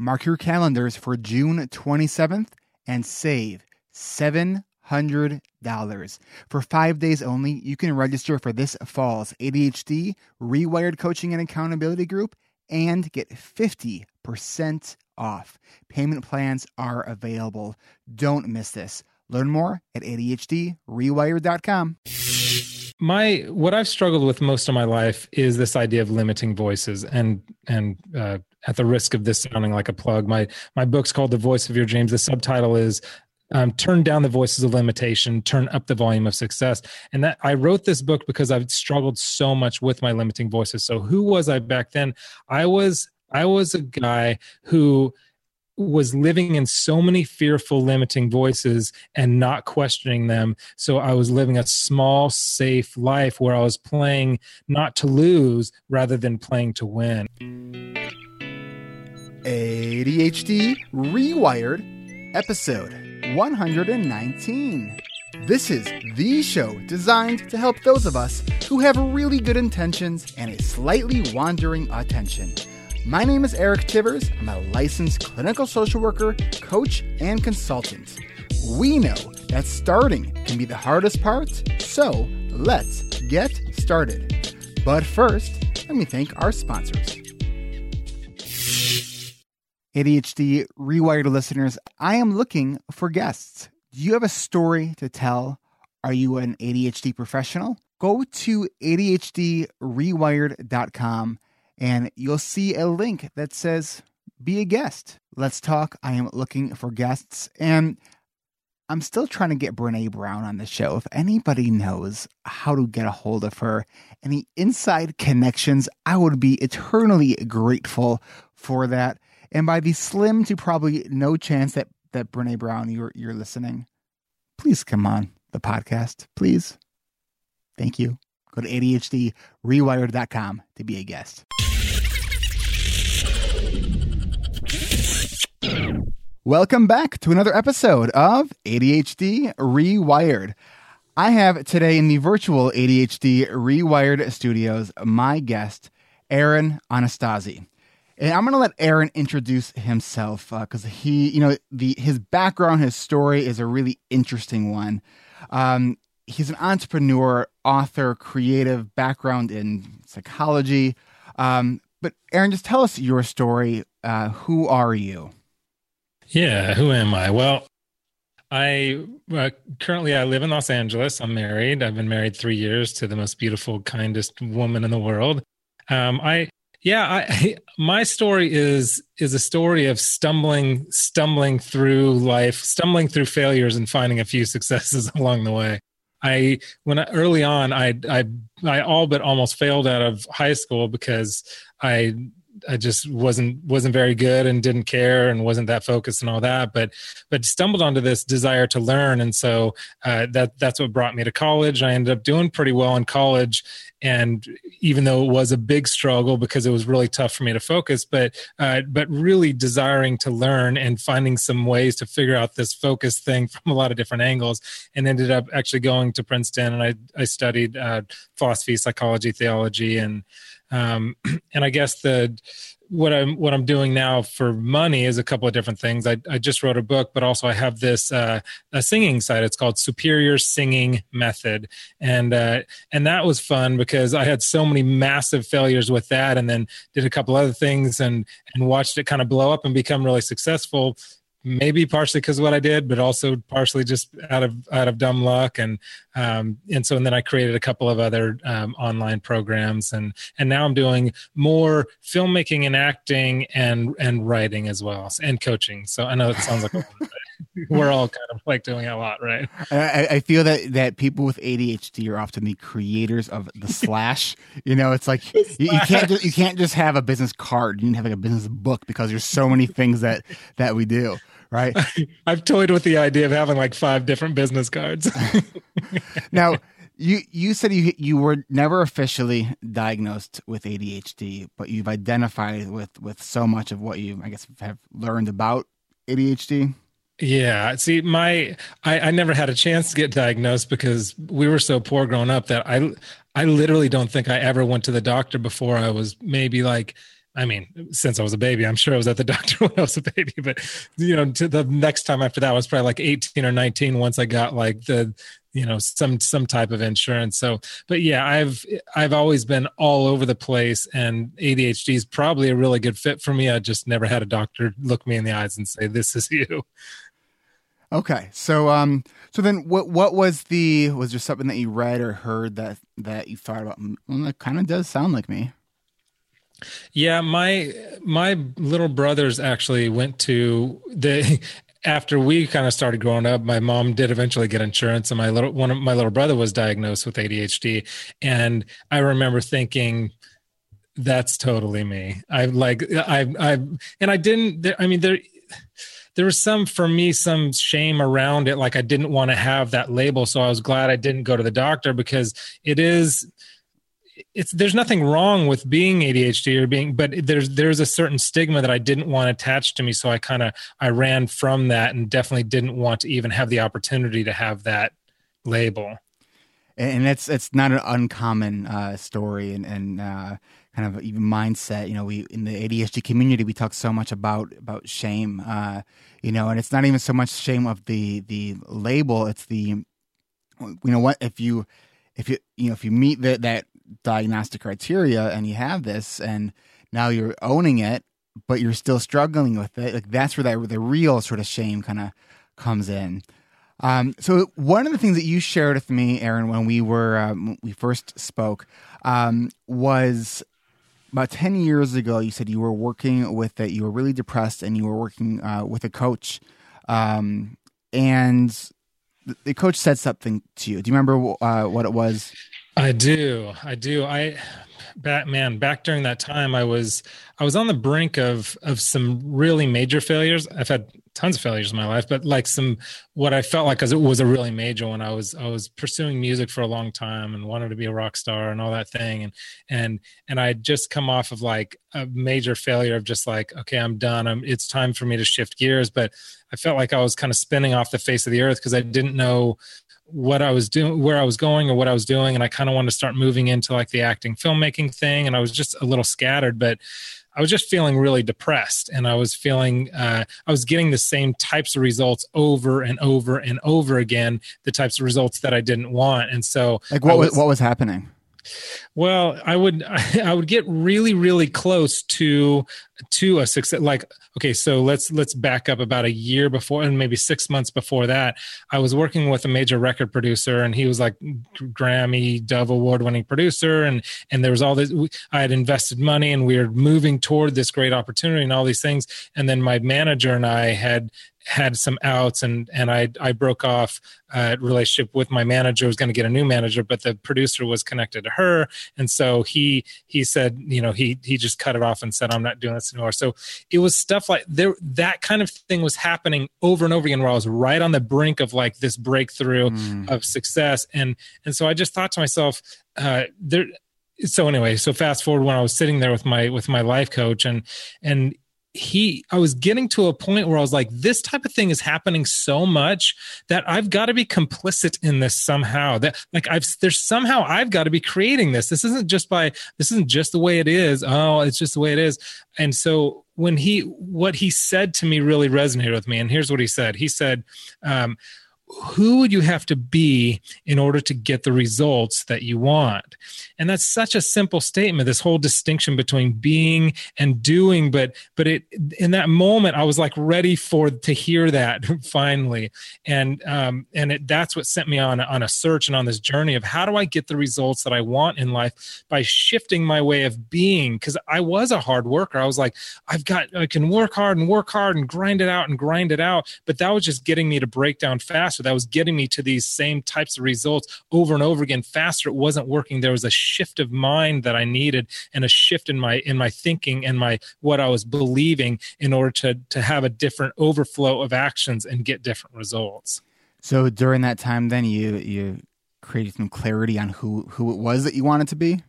Mark your calendars for June 27th and save $700. For five days only, you can register for this fall's ADHD Rewired Coaching and Accountability Group and get 50% off. Payment plans are available. Don't miss this. Learn more at ADHDrewired.com. My what I've struggled with most of my life is this idea of limiting voices, and and uh, at the risk of this sounding like a plug, my my book's called "The Voice of Your Dreams." The subtitle is um, turn down the voices of limitation turn up the volume of success. And that i wrote this book because i've struggled so much with my limiting voices. So who was i back then? I was i was a guy who was living in so many fearful limiting voices and not questioning them. So i was living a small safe life where i was playing not to lose rather than playing to win adhd rewired episode 119 this is the show designed to help those of us who have really good intentions and a slightly wandering attention my name is Eric Tivers. I'm a licensed clinical social worker, coach, and consultant. We know that starting can be the hardest part, so let's get started. But first, let me thank our sponsors. ADHD Rewired listeners, I am looking for guests. Do you have a story to tell? Are you an ADHD professional? Go to ADHDrewired.com and you'll see a link that says be a guest. Let's talk. I am looking for guests and I'm still trying to get Brene Brown on the show. If anybody knows how to get a hold of her, any inside connections, I would be eternally grateful for that. And by the slim to probably no chance that that Brene Brown you're you're listening, please come on the podcast, please. Thank you. Go to ADHDrewired.com to be a guest. Welcome back to another episode of ADHD Rewired. I have today in the virtual ADHD Rewired studios my guest, Aaron Anastasi. And I'm going to let Aaron introduce himself because uh, he, you know, the his background, his story is a really interesting one. Um, he's an entrepreneur, author, creative background in psychology. Um, but Aaron, just tell us your story. Uh, who are you? Yeah, who am I? Well, I uh, currently I live in Los Angeles. I'm married. I've been married three years to the most beautiful, kindest woman in the world. Um, I yeah, I, my story is is a story of stumbling stumbling through life, stumbling through failures, and finding a few successes along the way. I when I, early on, I I I all but almost failed out of high school because I I just wasn't wasn't very good and didn't care and wasn't that focused and all that. But but stumbled onto this desire to learn, and so uh, that that's what brought me to college. I ended up doing pretty well in college, and even though it was a big struggle because it was really tough for me to focus, but uh, but really desiring to learn and finding some ways to figure out this focus thing from a lot of different angles, and ended up actually going to Princeton. And I I studied uh, philosophy, psychology, theology, and um, and I guess the what I'm what I'm doing now for money is a couple of different things. I, I just wrote a book, but also I have this uh, a singing site. It's called Superior Singing Method, and uh, and that was fun because I had so many massive failures with that, and then did a couple other things and and watched it kind of blow up and become really successful maybe partially because of what I did, but also partially just out of out of dumb luck, and um, and so and then I created a couple of other um, online programs, and and now I'm doing more filmmaking and acting and and writing as well, and coaching. So I know it sounds like we're all kind of like doing a lot, right? I, I, feel that that people with ADHD are often the creators of the slash. you know, it's like you, you, can't just, you can't just have a business card. You can have like a business book because there's so many things that that we do right? I've toyed with the idea of having like five different business cards. now, you you said you you were never officially diagnosed with ADHD, but you've identified with with so much of what you I guess have learned about ADHD. Yeah. See, my I, I never had a chance to get diagnosed because we were so poor growing up that I I literally don't think I ever went to the doctor before I was maybe like I mean, since I was a baby, I'm sure I was at the doctor when I was a baby, but you know, to the next time after that was probably like 18 or 19 once I got like the, you know, some some type of insurance. So, but yeah, I've I've always been all over the place and ADHD is probably a really good fit for me. I just never had a doctor look me in the eyes and say this is you. Okay. So um so then what what was the was there something that you read or heard that that you thought about well that kind of does sound like me. Yeah, my my little brothers actually went to the after we kind of started growing up, my mom did eventually get insurance, and my little one of my little brother was diagnosed with ADHD, and I remember thinking, "That's totally me." I like I I and I didn't. I mean there. There was some for me some shame around it like I didn't want to have that label so I was glad I didn't go to the doctor because it is it's there's nothing wrong with being ADHD or being, but there's there's a certain stigma that I didn't want attached to me, so I kind of I ran from that and definitely didn't want to even have the opportunity to have that label. And it's it's not an uncommon uh, story and and uh, kind of even mindset. You know, we in the ADHD community we talk so much about about shame. Uh, you know, and it's not even so much shame of the the label; it's the you know what if you if you you know if you meet the, that diagnostic criteria and you have this and now you're owning it but you're still struggling with it like that's where that the real sort of shame kind of comes in um, so one of the things that you shared with me aaron when we were um, we first spoke um, was about 10 years ago you said you were working with that, you were really depressed and you were working uh, with a coach um, and the coach said something to you do you remember uh, what it was I do. I do. I Batman back during that time I was I was on the brink of of some really major failures. I've had tons of failures in my life, but like some what I felt like because it was a really major one. I was I was pursuing music for a long time and wanted to be a rock star and all that thing. And and and I just come off of like a major failure of just like okay, I'm done. I'm it's time for me to shift gears, but I felt like I was kind of spinning off the face of the earth because I didn't know what I was doing, where I was going, or what I was doing, and I kind of wanted to start moving into like the acting, filmmaking thing, and I was just a little scattered, but I was just feeling really depressed, and I was feeling uh, I was getting the same types of results over and over and over again, the types of results that I didn't want, and so like what was, was what was happening? Well, I would I would get really really close to to a success like okay, so let's let's back up about a year before and maybe 6 months before that. I was working with a major record producer and he was like Grammy Dove award winning producer and and there was all this I had invested money and we were moving toward this great opportunity and all these things and then my manager and I had had some outs and and I I broke off a relationship with my manager was going to get a new manager but the producer was connected to her. And so he he said you know he he just cut it off and said I'm not doing this anymore. So it was stuff like there that kind of thing was happening over and over again where I was right on the brink of like this breakthrough mm. of success. And and so I just thought to myself uh there so anyway so fast forward when i was sitting there with my with my life coach and and he i was getting to a point where i was like this type of thing is happening so much that i've got to be complicit in this somehow. That like i've there's somehow i've got to be creating this. This isn't just by this isn't just the way it is. Oh it's just the way it is. And so when he what he said to me really resonated with me and here's what he said. He said um, who would you have to be in order to get the results that you want? And that's such a simple statement this whole distinction between being and doing but but it in that moment i was like ready for to hear that finally. And um and it, that's what sent me on on a search and on this journey of how do i get the results that i want in life by shifting my way of being? Because i was a hard worker. I was like i've got i can work hard and work hard and grind it out and grind it out but that was just getting me to break down fast faster. That was getting me to these same types of results over and over again faster. It wasn't working. There was a shift of mind that I needed and a shift in my in my thinking and my what I was believing in order to to have a different overflow of actions and get different results. So during that time then you you created some clarity on who who it was that you wanted to be?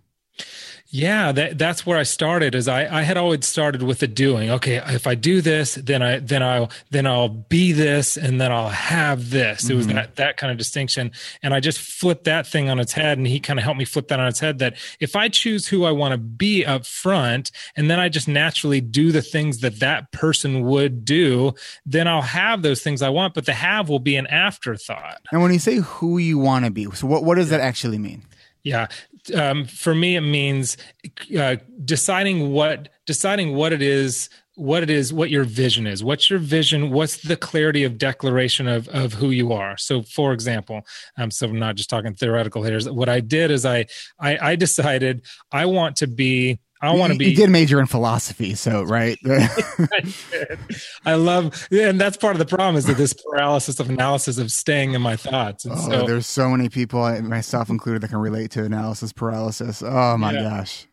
Yeah, that that's where I started. Is I I had always started with the doing. Okay, if I do this, then I then I'll then I'll be this, and then I'll have this. Mm-hmm. It was mm-hmm. that that kind of distinction, and I just flipped that thing on its head, and he kind of helped me flip that on its head. That if I choose who I want to be up front, and then I just naturally do the things that that person would do, then I'll have those things I want. But the have will be an afterthought. And when you say who you want to be, so what what does yeah. that actually mean? Yeah, um, for me, it means uh, deciding what deciding what it is what it is what your vision is. What's your vision? What's the clarity of declaration of of who you are? So for example um so i'm not just talking theoretical here what i did is i i, I decided i want to be I don't want to be. You did major in philosophy, so right. I, I, love, and that's part of the problem is that this paralysis of analysis of staying in my thoughts. And oh, so, there's so many people, myself included, that can relate to analysis paralysis. Oh my yeah. gosh.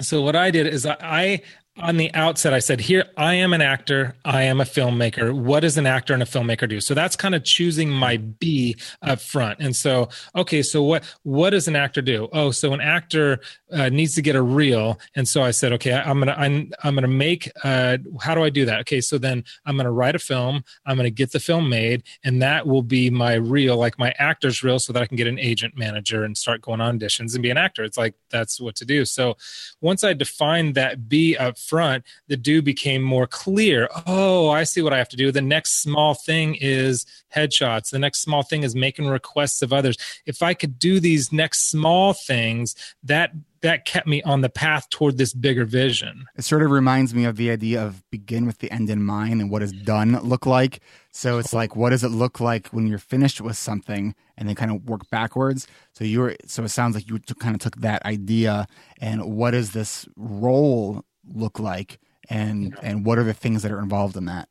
So what I did is I on the outset, I said, Here, I am an actor, I am a filmmaker. What does an actor and a filmmaker do? So that's kind of choosing my B up front. And so, okay, so what what does an actor do? Oh, so an actor uh, needs to get a reel. And so I said, okay, I, am gonna I'm I'm gonna make. Uh, how do I do that? Okay, so then I'm gonna write a film. I'm gonna get the film made, and that will be my reel, like my actor's reel, so that I can get an agent manager and start going on auditions and be an actor. It's like that's what to do. So once I defined that B up front, the do became more clear. Oh, I see what I have to do. The next small thing is headshots. The next small thing is making requests of others. If I could do these next small things, that that kept me on the path toward this bigger vision. It sort of reminds me of the idea of begin with the end in mind and what does done look like. So it's like, what does it look like when you're finished with something, and then kind of work backwards. So you're so it sounds like you kind of took that idea and what is this role look like, and and what are the things that are involved in that.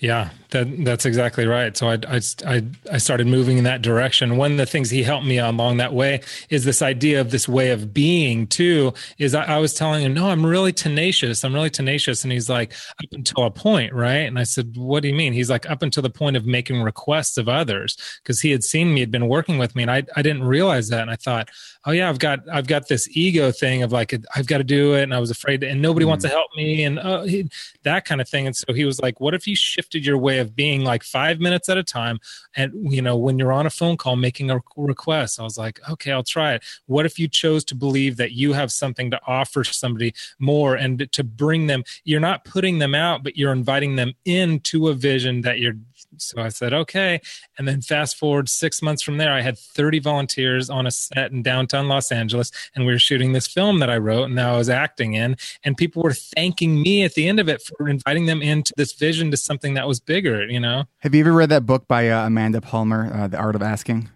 Yeah, that that's exactly right. So I, I I started moving in that direction. One of the things he helped me along that way is this idea of this way of being too. Is I, I, was telling him, no, I'm really tenacious. I'm really tenacious, and he's like, up until a point, right? And I said, what do you mean? He's like, up until the point of making requests of others, because he had seen me, had been working with me, and I I didn't realize that, and I thought, oh yeah, I've got I've got this ego thing of like I've got to do it, and I was afraid, to, and nobody mm. wants to help me, and uh, he, that kind of thing. And so he was like, what if you shifted your way of being like five minutes at a time, and you know when you're on a phone call making a request? I was like, okay, I'll try it. What if you chose to believe that you have something to offer somebody more, and to bring them? You're not putting them out, but you're inviting them into a vision that you're so I said, okay. And then fast forward six months from there, I had 30 volunteers on a set in downtown Los Angeles, and we were shooting this film that I wrote and that I was acting in. And people were thanking me at the end of it for inviting them into this vision to something that was bigger, you know? Have you ever read that book by uh, Amanda Palmer, uh, The Art of Asking?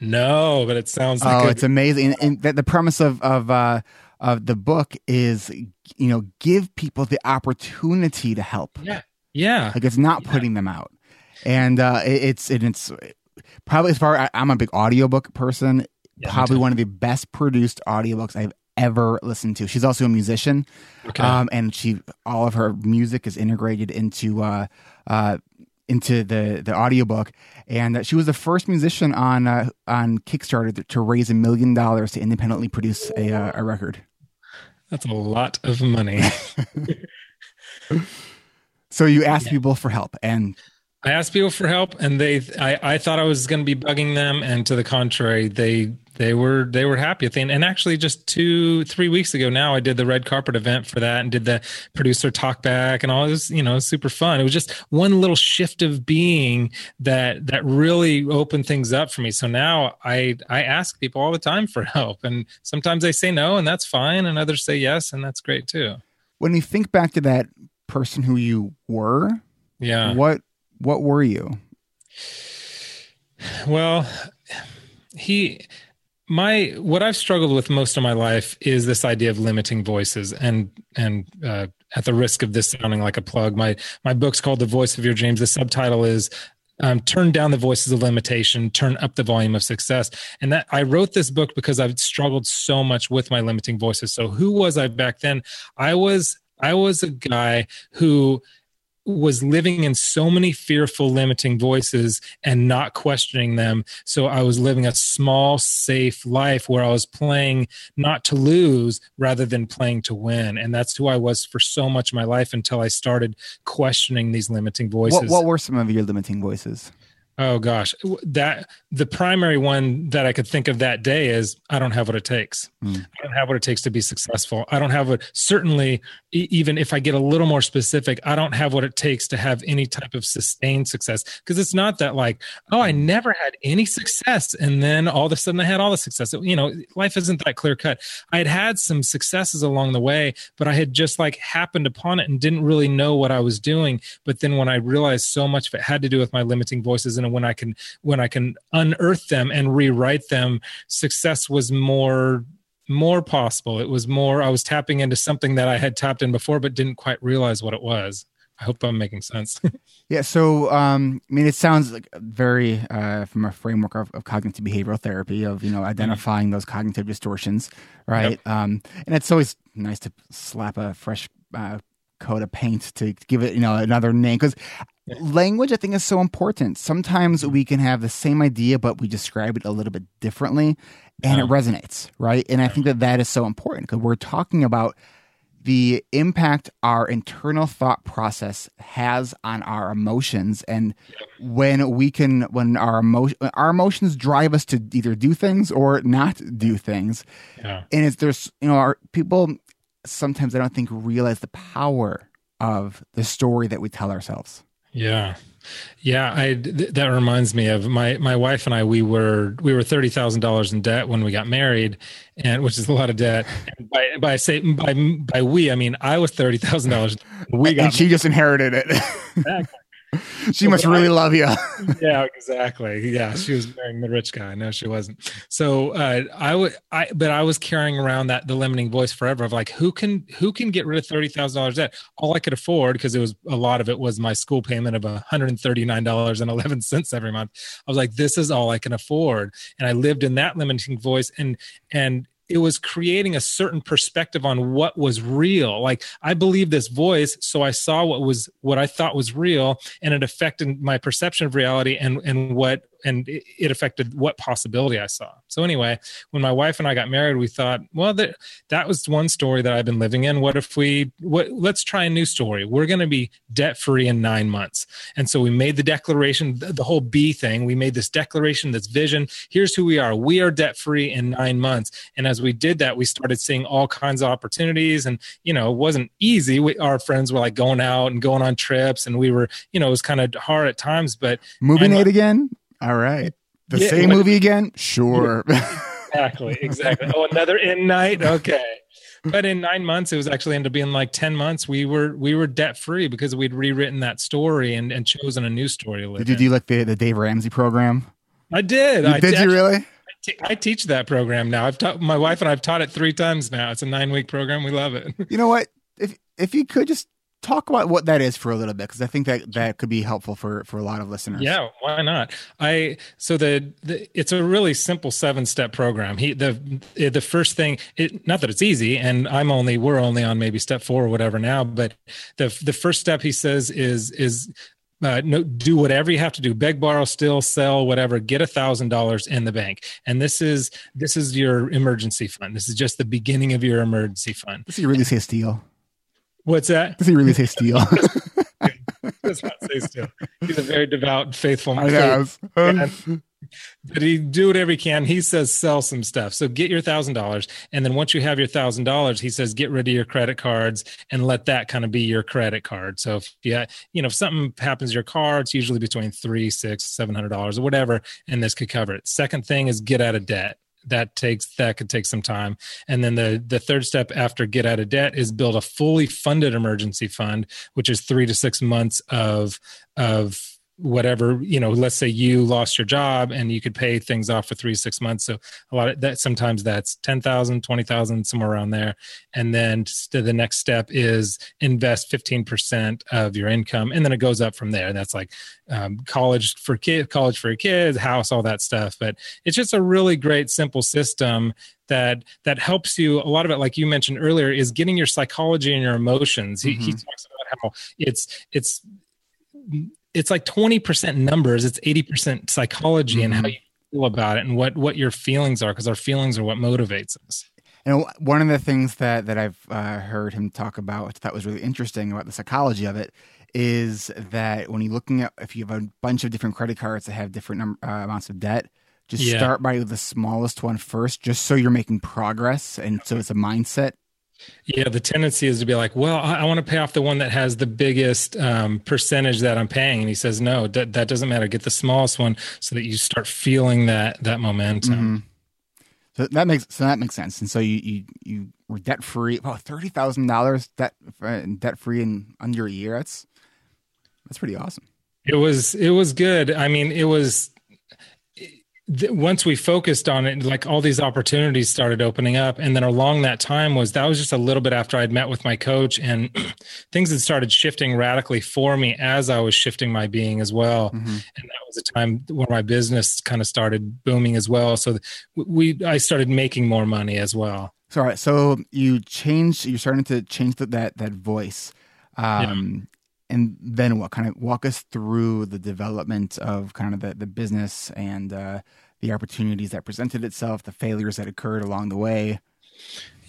No, but it sounds like oh, a- it's amazing. And, and the premise of, of, uh, of the book is, you know, give people the opportunity to help. Yeah. Yeah. Like it's not yeah. putting them out and uh, it, it's it, it's probably as far I, am a big audiobook person. Yeah, probably one of the best produced audiobooks I've ever listened to. She's also a musician, okay. um, and she all of her music is integrated into uh, uh, into the the audiobook. And she was the first musician on uh, on Kickstarter to raise a million dollars to independently produce a uh, a record. That's a lot of money. so you ask yeah. people for help, and I asked people for help, and they I, I thought I was going to be bugging them, and to the contrary, they they were they were happy with it. And actually, just two three weeks ago now, I did the red carpet event for that, and did the producer talk back, and all this. You know, super fun. It was just one little shift of being that that really opened things up for me. So now I I ask people all the time for help, and sometimes they say no, and that's fine, and others say yes, and that's great too. When you think back to that person who you were, yeah, what what were you? Well, he my what I've struggled with most of my life is this idea of limiting voices and and uh, at the risk of this sounding like a plug, my my book's called The Voice of Your Dreams. The subtitle is um, turn down the voices of limitation, turn up the volume of success. And that I wrote this book because I've struggled so much with my limiting voices. So who was I back then? I was I was a guy who was living in so many fearful limiting voices and not questioning them. So i was living a small safe life where i was playing not to lose rather than playing to win. And that's who i was for so much of my life until i started questioning these limiting voices what, what were some of your limiting voices Oh gosh, that the primary one that I could think of that day is I don't have what it takes. Mm. I don't have what it takes to be successful. I don't have what certainly even if I get a little more specific, I don't have what it takes to have any type of sustained success because it's not that like, oh, I never had any success and then all of a sudden I had all the success. You know, life isn't that clear cut. I had had some successes along the way, but I had just like happened upon it and didn't really know what I was doing. But then when I realized so much of it had to do with my limiting voices and when I can when I can unearth them and rewrite them, success was more more possible. It was more I was tapping into something that I had tapped in before but didn't quite realize what it was. I hope I'm making sense. yeah. So, um, I mean, it sounds like very uh, from a framework of, of, cognitive behavioral therapy of you know identifying mm-hmm. those cognitive distortions, right? Yep. Um, and it's always nice to slap a fresh uh, coat of paint to give it you know another name because language i think is so important sometimes we can have the same idea but we describe it a little bit differently and it resonates right and i think that that is so important because we're talking about the impact our internal thought process has on our emotions and when we can when our emotion our emotions drive us to either do things or not do things yeah. and it's there's you know our people sometimes I don't think realize the power of the story that we tell ourselves. Yeah. Yeah, I th- that reminds me of my my wife and I. We were we were thirty thousand dollars in debt when we got married, and which is a lot of debt. And by by say by by we, I mean I was thirty thousand dollars. We got and she just inherited it. Exactly. she must really love you. yeah, exactly. Yeah, she was marrying the rich guy. No, she wasn't. So uh, I would, I but I was carrying around that the limiting voice forever of like, who can who can get rid of thirty thousand dollars debt? All I could afford because it was a lot of it was my school payment of one hundred and thirty nine dollars and eleven cents every month. I was like, this is all I can afford, and I lived in that limiting voice, and and it was creating a certain perspective on what was real. Like i believed this voice so i saw what was what i thought was real and it affected my perception of reality and and what and it affected what possibility I saw. So anyway, when my wife and I got married, we thought, well, that that was one story that I've been living in. What if we what let's try a new story. We're going to be debt free in 9 months. And so we made the declaration the whole B thing. We made this declaration, this vision. Here's who we are. We are debt free in 9 months. And as we did that, we started seeing all kinds of opportunities and you know, it wasn't easy. We, our friends were like going out and going on trips and we were, you know, it was kind of hard at times, but moving it again all right. The yeah, same movie again? Sure. exactly. Exactly. Oh, another in night. Okay. But in nine months, it was actually ended up being like ten months. We were we were debt free because we'd rewritten that story and, and chosen a new story. Did you do like the, the Dave Ramsey program? I did. You, I did you really? I teach that program now. I've taught my wife and I've taught it three times now. It's a nine week program. We love it. You know what? If if you could just talk about what that is for a little bit because I think that that could be helpful for for a lot of listeners. Yeah, why not? I so the, the it's a really simple seven step program. He the the first thing it not that it's easy and I'm only we're only on maybe step 4 or whatever now, but the the first step he says is is uh, no, do whatever you have to do beg borrow steal sell whatever get a thousand dollars in the bank and this is this is your emergency fund this is just the beginning of your emergency fund does he really say steal What's that? Does he really say steal? does not say steal. He's a very devout, faithful man. Um, but he do whatever he can. He says sell some stuff. So get your thousand dollars, and then once you have your thousand dollars, he says get rid of your credit cards and let that kind of be your credit card. So if you you know if something happens to your car, it's usually between three, six, seven hundred dollars or whatever, and this could cover it. Second thing is get out of debt that takes that could take some time. And then the the third step after get out of debt is build a fully funded emergency fund which is 3 to 6 months of of whatever you know let's say you lost your job and you could pay things off for three six months. So a lot of that sometimes that's 10,000 20,000 somewhere around there. And then the next step is invest 15% of your income and then it goes up from there. That's like um, college for kids college for your kids house all that stuff. But it's just a really great simple system that that helps you. A lot of it like you mentioned earlier is getting your psychology and your emotions. Mm-hmm. he, he mm-hmm. talks about how it's it's it's like 20% numbers it's 80% psychology mm-hmm. and how mm-hmm. you feel about it and what what your feelings are because our feelings are what motivates us and one of the things that that I've uh, heard him talk about, which I was really interesting about the psychology of it, is that when you're looking at if you have a bunch of different credit cards that have different number, uh, amounts of debt, just yeah. start by the smallest one first, just so you're making progress, and so it's a mindset. Yeah, the tendency is to be like, well, I, I want to pay off the one that has the biggest um, percentage that I'm paying, and he says, no, that that doesn't matter. Get the smallest one so that you start feeling that that momentum. Mm-hmm. So that makes so that makes sense. And so you you, you were debt free. about Oh, thirty thousand dollars debt uh, debt free in under a year. That's that's pretty awesome. It was it was good. I mean, it was once we focused on it, like all these opportunities started opening up. And then along that time was that was just a little bit after I'd met with my coach and things had started shifting radically for me as I was shifting my being as well. Mm-hmm. And that was a time when my business kind of started booming as well. So we, I started making more money as well. So, all right. So you changed, you're starting to change the, that, that voice. Um, and then what kind of walk us through the development of kind of the, the business and uh, the opportunities that presented itself the failures that occurred along the way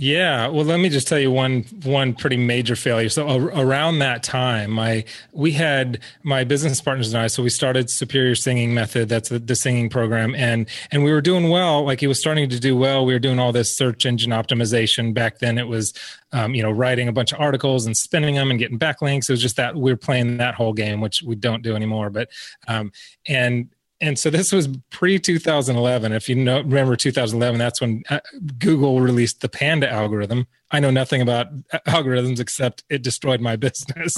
yeah, well, let me just tell you one one pretty major failure. So a- around that time, my we had my business partners and I. So we started Superior Singing Method. That's the, the singing program, and and we were doing well. Like it was starting to do well. We were doing all this search engine optimization. Back then, it was um, you know writing a bunch of articles and spinning them and getting backlinks. It was just that we were playing that whole game, which we don't do anymore. But um, and and so this was pre 2011 if you know remember 2011 that's when uh, google released the panda algorithm. I know nothing about algorithms except it destroyed my business.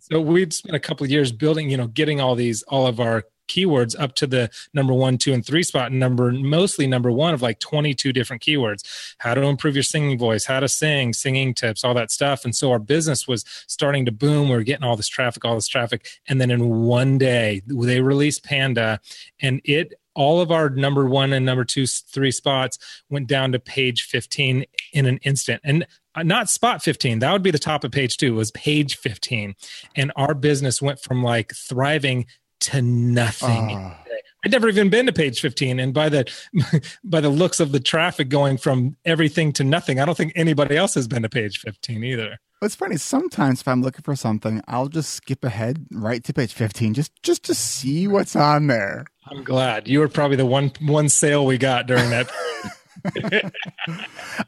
So we'd spent a couple of years building you know getting all these all of our keywords up to the number one, two, and three spot. Number mostly number one of like 22 different keywords. How to improve your singing voice, how to sing, singing tips, all that stuff. And so our business was starting to boom. We are getting all this traffic, all this traffic. And then in one day, they released Panda and it all of our number one and number two, three spots went down to page 15 in an instant. And uh, not spot 15 that would be the top of page two was page 15 and our business went from like thriving to nothing. Uh. I'd never even been to page 15 and by the by the looks of the traffic going from everything to nothing, I don't think anybody else has been to page 15 either. It's funny. Sometimes if I'm looking for something, I'll just skip ahead right to page 15 just just to see what's on there. I'm glad. You were probably the one one sale we got during that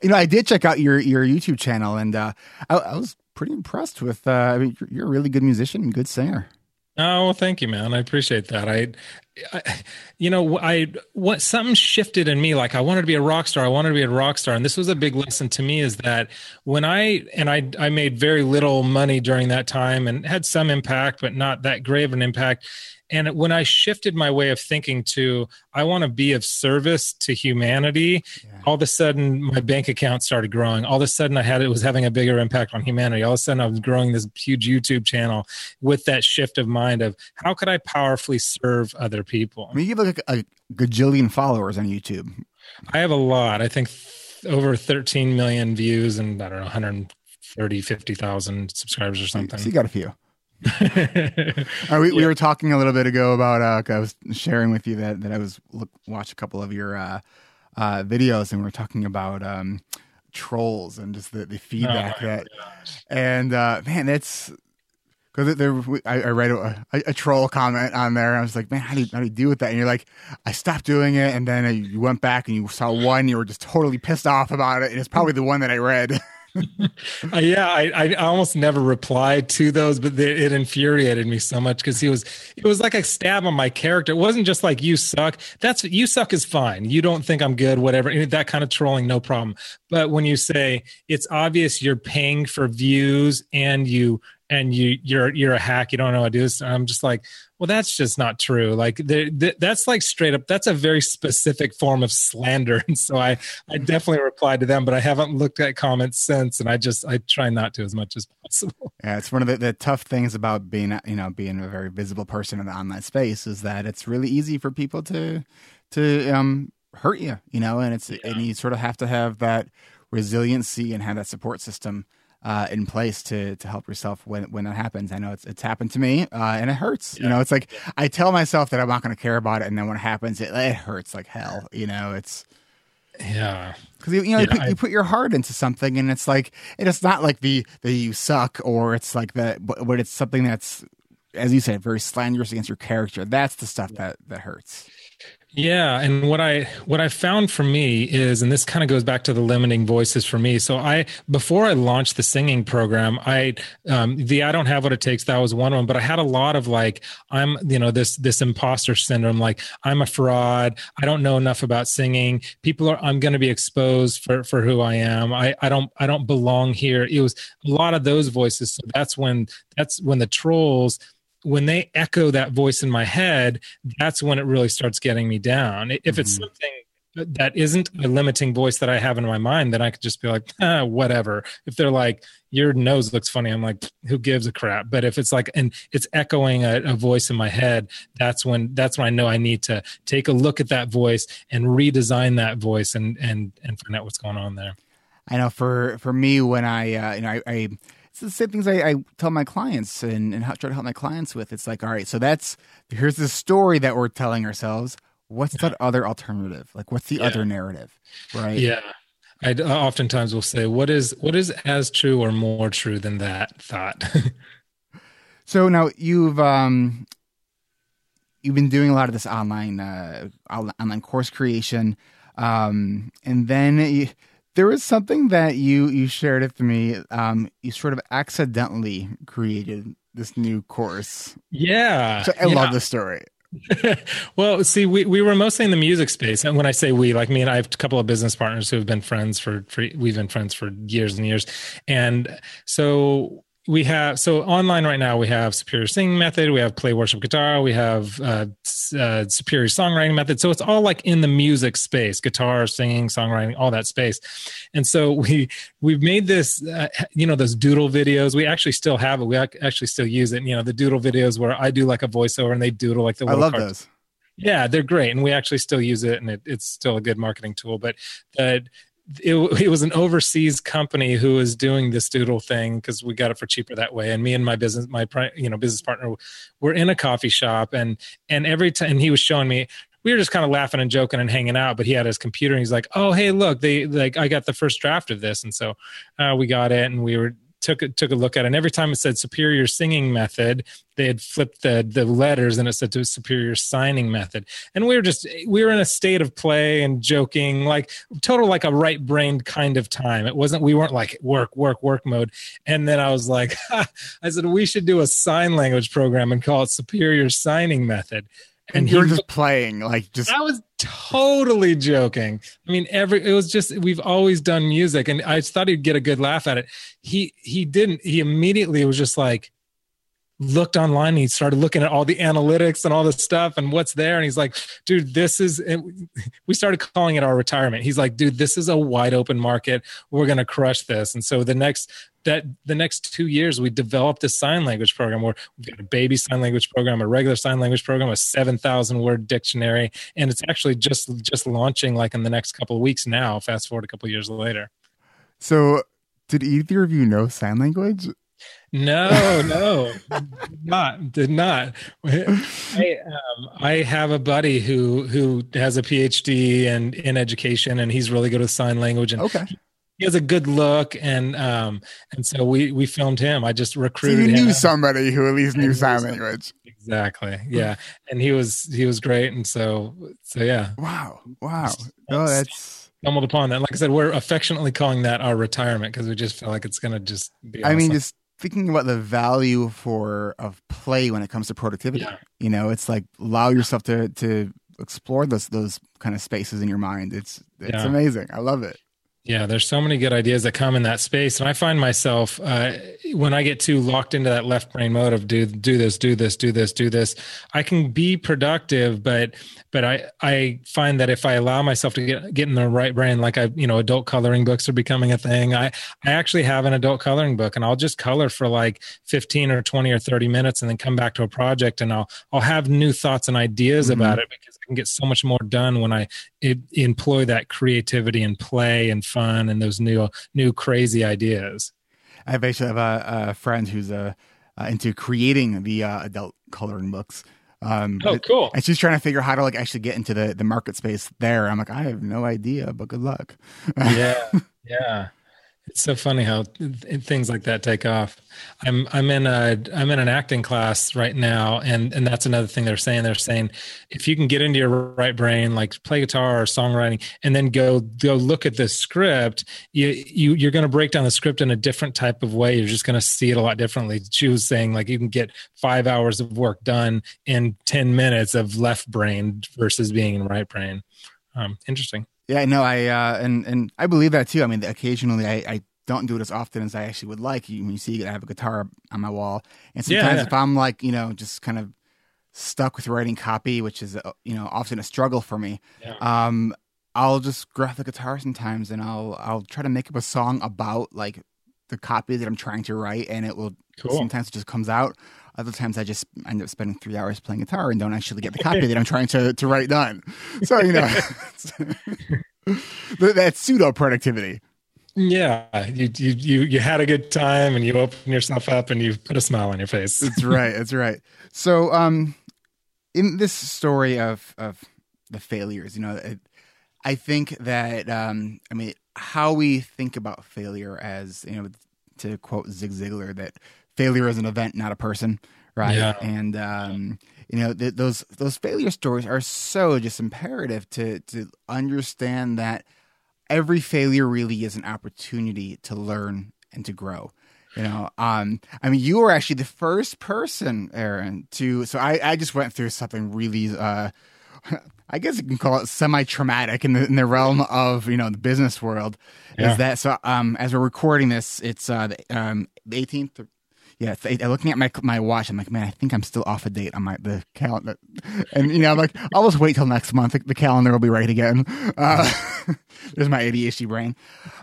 you know, I did check out your your YouTube channel, and uh, I, I, was pretty impressed with. Uh, I mean, you're, you're, a really good musician and good singer. Oh, well, thank you, man. I appreciate that. I, I, you know, I what something shifted in me. Like I wanted to be a rock star. I wanted to be a rock star, and this was a big lesson to me. Is that when I and I I made very little money during that time and had some impact, but not that of an impact. And when I shifted my way of thinking to, I want to be of service to humanity, yeah. All of a sudden my bank account started growing. All of a sudden I had it was having a bigger impact on humanity. All of a sudden I was growing this huge YouTube channel with that shift of mind of how could I powerfully serve other people? I mean, you have like a, a gajillion followers on YouTube. I have a lot. I think over 13 million views and I don't know, 130, 50,000 subscribers or something. So you got a few. uh, we, yeah. we were talking a little bit ago about uh, I was sharing with you that that I was look, watch a couple of your uh, uh, videos and we are talking about um, trolls and just the, the feedback oh that gosh. and uh, man that's because there I, I read a, a, troll comment on there and I was like man how do you, how do you deal with that and you're like I stopped doing it and then you went back and you saw one you were just totally pissed off about it and it's probably the one that I read. uh, yeah, I, I almost never replied to those, but they, it infuriated me so much because he was it was like a stab on my character. It wasn't just like you suck. That's you suck is fine. You don't think I'm good, whatever. That kind of trolling, no problem. But when you say it's obvious you're paying for views and you and you you're you're a hack you don't know how to do this i'm just like well that's just not true. Like that's like straight up that's a very specific form of slander. And so i i definitely replied to them but i haven't looked at comments since and i just i try not to as much as possible. Yeah it's one of the, the tough things about being you know being a very visible person in the online space is that it's really easy for people to to um hurt you you know and it's yeah. and you sort of have to have that resiliency and have that support system uh, in place to to help yourself when when that happens. I know it's it's happened to me, uh, and it hurts. Yeah. You know, it's like I tell myself that I'm not going to care about it, and then when it happens, it, it hurts like hell. You know, it's yeah because you, you know yeah, you, put, I, you, put, your heart into something and it's like it's not like the the you suck or it's like that but, but it's something that's as you said very slanderous against your character that's the stuff that that hurts yeah, and what I what I found for me is, and this kind of goes back to the limiting voices for me. So I before I launched the singing program, I um, the I don't have what it takes. That was one of them, but I had a lot of like I'm you know this this imposter syndrome. Like I'm a fraud. I don't know enough about singing. People are I'm going to be exposed for for who I am. I I don't I don't belong here. It was a lot of those voices. So that's when that's when the trolls when they echo that voice in my head, that's when it really starts getting me down. If mm-hmm. it's something that isn't a limiting voice that I have in my mind, then I could just be like, ah, whatever. If they're like, your nose looks funny, I'm like, who gives a crap? But if it's like, and it's echoing a, a, voice in my head, that's when that's when I know I need to take a look at that voice and redesign that voice and and and find out what's going on there. I know for for me when I uh, you know I, I it's the same things I, I tell my clients and, and try to help my clients with. It's like, all right, so that's here's the story that we're telling ourselves. What's that other alternative? Like, what's the yeah. other narrative? Right? Yeah. I oftentimes will say, what is what is as true or more true than that thought? so now you've um you've been doing a lot of this online uh online course creation, um, and then. You, there was something that you you shared it with me. Um, you sort of accidentally created this new course. Yeah, so I yeah. love the story. well, see, we, we were mostly in the music space, and when I say we, like me and I have a couple of business partners who have been friends for, for we've been friends for years and years, and so we have so online right now we have superior singing method we have play worship guitar we have uh, uh, superior songwriting method. So it's all like in the music space guitar singing songwriting all that space. And so we we've made this uh, you know those doodle videos. We actually still have it. We actually still use it. You know the doodle videos where i do like a voiceover and they doodle like the i love cards. those. Yeah they're great. And we actually still use it and it, it's still a good marketing tool. But the it, it, was an overseas company who was doing this doodle thing because we got it for cheaper that way. And me and my business my you know business partner were in a coffee shop and and every time he was showing me we were just kind of laughing and joking and hanging out but he had his computer and he's like oh hey look they like i got the first draft of this. And so uh, we got it and we were took a, took a look at it. And every time it said superior singing method, they had flipped the the letters and it said to superior signing method. And we were just we were in a state of play and joking, like total like a right brained kind of time. It wasn't we weren't like work work work mode. And then I was like, I said we should do a sign language program and call it superior signing method. And, and you're just playing, like just. I was totally joking. I mean, every it was just we've always done music, and I thought he'd get a good laugh at it. He he didn't. He immediately was just like looked online and he started looking at all the analytics and all the stuff and what's there. And he's like dude this is we started calling it our retirement. He's like dude this is a wide open market. We're going to crush this. And so the next that the next two years we developed a sign language program where we've got a baby sign language program a regular sign language program a 7000 word dictionary. And it's actually just just launching like in the next couple of weeks now fast forward a couple years later. So did either of you know sign language no, no, did not did not. I, um, I have a buddy who who has a PhD and in education, and he's really good with sign language. And okay, he has a good look and um and so we we filmed him. I just recruited so you knew him. somebody who at least knew sign language. Exactly yeah. And he was he was great and so so yeah. Wow wow. Oh that's stumbled upon that. Like i said we're affectionately calling that our retirement because we just feel like it's gonna just be i mean just thinking about the value for of play when it comes to productivity yeah. you know it's like allow yourself to to explore those those kind of spaces in your mind it's it's yeah. amazing i love it yeah, there's so many good ideas that come in that space, and I find myself uh, when I get too locked into that left brain mode of do do this, do this, do this, do this. I can be productive, but but I I find that if I allow myself to get get in the right brain, like I you know adult coloring books are becoming a thing. I I actually have an adult coloring book, and I'll just color for like 15 or 20 or 30 minutes, and then come back to a project, and I'll I'll have new thoughts and ideas mm-hmm. about it because I can get so much more done when I it, employ that creativity and play and fun and those new new crazy ideas. I have actually have a, a friend who's uh, uh, into creating the uh, adult coloring books. Um, oh, cool! And she's trying to figure out how to like actually get into the the market space there. I'm like, I have no idea, but good luck. yeah, yeah. It's so funny how things like that take off. I'm I'm in a I'm in an acting class right now, and and that's another thing they're saying. They're saying if you can get into your right brain, like play guitar or songwriting, and then go go look at the script, you you you're going to break down the script in a different type of way. You're just going to see it a lot differently. She was saying like you can get five hours of work done in ten minutes of left brain versus being in right brain. Um, interesting. Yeah, no, I uh, and and I believe that too. I mean, occasionally I, I don't do it as often as I actually would like. When you see, I have a guitar on my wall, and sometimes yeah, yeah. if I'm like, you know, just kind of stuck with writing copy, which is uh, you know often a struggle for me. Yeah. Um, I'll just grab the guitar sometimes, and I'll I'll try to make up a song about like the copy that I'm trying to write, and it will cool. sometimes it just comes out. Other times I just end up spending three hours playing guitar and don't actually get the copy that I'm trying to, to write done. So, you know, that's pseudo productivity. Yeah, you, you you you had a good time and you open yourself up and you put a smile on your face. that's right. That's right. So, um, in this story of of the failures, you know, it, I think that um, I mean, how we think about failure as you know, to quote Zig Ziglar, that failure is an event, not a person, right? Yeah. And um, you know, th- those those failure stories are so just imperative to to understand that every failure really is an opportunity to learn and to grow. You know, um, I mean, you were actually the first person, Aaron, to. So I, I just went through something really, uh, I guess you can call it semi-traumatic in the in the realm of you know the business world. Yeah. Is that so? Um, as we're recording this, it's uh, the, um, the 18th yeah, looking at my my watch, I'm like, man, I think I'm still off a date on my the calendar, and you know, I'm like, I'll just wait till next month. The calendar will be right again. Uh, there's my ADHD brain.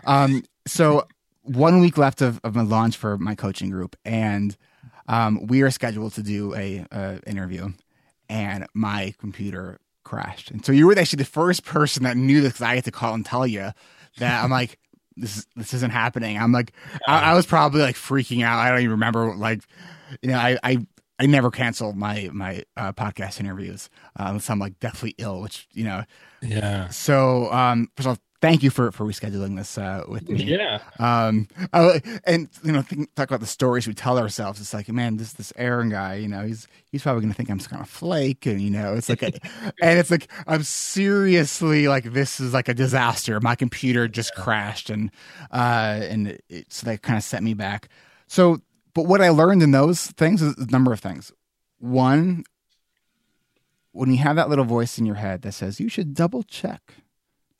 Um, so one week left of, of my launch for my coaching group, and um, we are scheduled to do a, a interview, and my computer crashed. And so you were actually the first person that knew this because I had to call and tell you that I'm like, this this isn't happening. I'm like, I, I, was probably like freaking out. I don't even remember like, you know, I I, I never cancel my my uh, podcast interviews uh, unless I'm like deathly ill, which you know. Yeah. So um, first of all, thank you for for rescheduling this uh, with me. Yeah. Um, I, and you know, think, talk about the stories we tell ourselves. It's like, man, this this Aaron guy, you know, he's he's probably gonna think I'm just kind of flake, and you know, it's like, a, and it's like I'm seriously like this is like a disaster. My computer just yeah. crashed, and uh, and it, so that kind of set me back. So, but what I learned in those things is a number of things. One, when you have that little voice in your head that says you should double check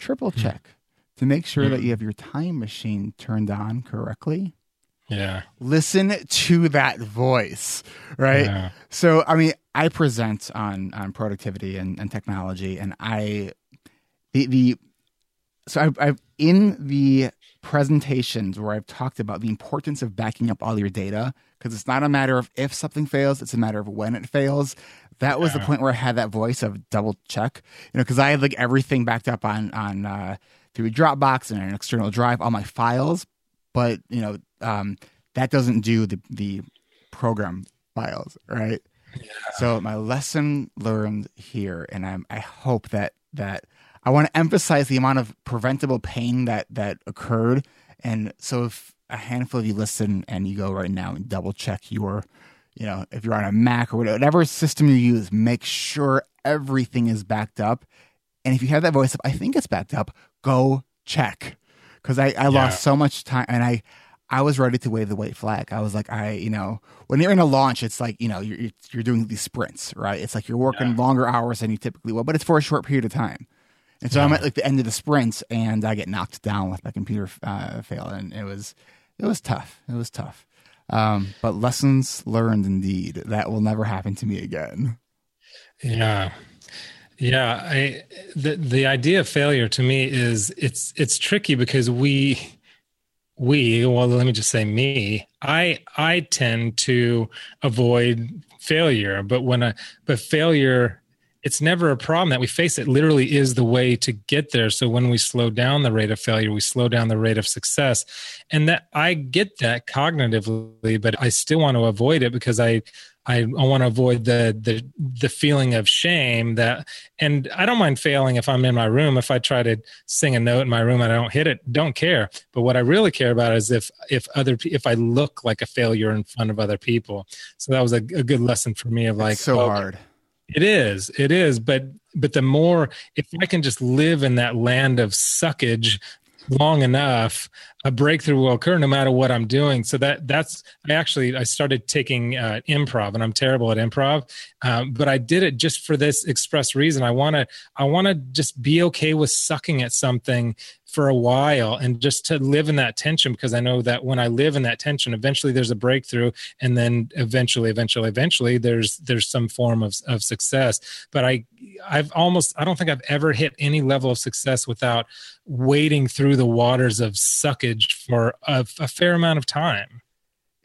triple hmm. check to make sure that hmm. you have your time machine turned on correctly. Yeah. Listen to that voice, right? Yeah. So, I mean, I present on on productivity and, and technology, and I the the so I, I've in the presentations where I've talked about the importance of backing up all your data because it's not a matter of if something fails, it's a matter of when it fails. That was yeah. the point where I had that voice of double check, you know, because I had like everything backed up on on uh, through Dropbox and an external drive, all my files, but you know um, that doesn't do the the program files, right? Yeah. So my lesson learned here, and I'm I hope that that I want to emphasize the amount of preventable pain that that occurred, and so if a handful of you listen and you go right now and double check your you know, if you're on a Mac or whatever system you use, make sure everything is backed up. And if you have that voice, up, I think it's backed up, go check. Because I, I yeah. lost so much time and I, I was ready to wave the white flag. I was like, I, you know, when you're in a launch, it's like, you know, you're, you're doing these sprints, right? It's like you're working yeah. longer hours than you typically will, but it's for a short period of time. And so yeah. I'm at like the end of the sprints and I get knocked down with my computer uh, fail. And it was, it was tough. It was tough. Um, but lessons learned indeed. That will never happen to me again. Yeah. Yeah, I the the idea of failure to me is it's it's tricky because we we well let me just say me I I tend to avoid failure but when I but failure it's never a problem that we face. It literally is the way to get there. So when we slow down the rate of failure we slow down the rate of success. And that i get that cognitively but i still want to avoid it because i I, I want to avoid the the the feeling of shame that and I don't mind failing if I'm in my room. If I try to sing a note in my room and I don't hit it don't care. But what I really care about is if if other if I look like a failure in front of other people. So that was a, a good lesson for me of like it's so oh, hard it is it is but but the more if I can just live in that land of suckage long enough a breakthrough will occur no matter what i'm doing. So that that's i actually i started taking uh, improv and i'm terrible at improv um, but i did it just for this express reason. I want to i want to just be okay with sucking at something for a while and just to live in that tension because I know that when I live in that tension, eventually there's a breakthrough and then eventually, eventually, eventually there's there's some form of, of success. But I I've almost I don't think I've ever hit any level of success without wading through the waters of suckage for a, a fair amount of time.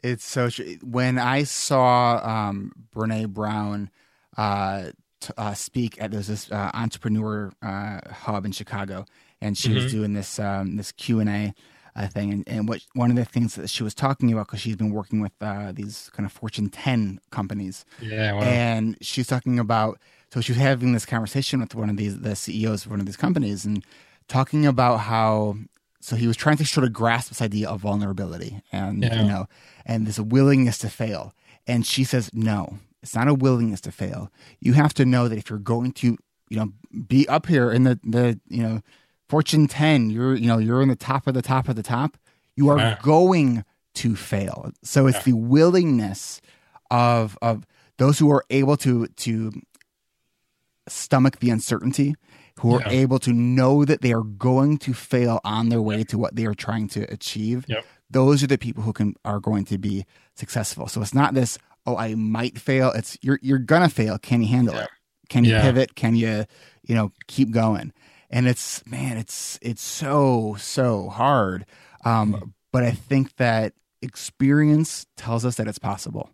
It's so when I saw um, Brene Brown uh, t- uh, speak at this uh, entrepreneur uh, hub in Chicago, and she mm-hmm. was doing this um, this Q and A uh, thing, and, and what one of the things that she was talking about because she's been working with uh, these kind of Fortune 10 companies, yeah, wow. and she's talking about so she was having this conversation with one of these the CEOs of one of these companies, and talking about how so he was trying to sort of grasp this idea of vulnerability and yeah. you know and this willingness to fail, and she says no. It's not a willingness to fail. You have to know that if you're going to, you know, be up here in the the you know Fortune 10, you're you know you're in the top of the top of the top. You are yeah. going to fail. So it's yeah. the willingness of of those who are able to to stomach the uncertainty, who are yeah. able to know that they are going to fail on their way to what they are trying to achieve. Yep. Those are the people who can are going to be successful. So it's not this, oh, I might fail. It's you're you're gonna fail. Can you handle it? Can you pivot? Can you, you know, keep going? And it's man, it's it's so so hard. Um, mm-hmm. But I think that experience tells us that it's possible.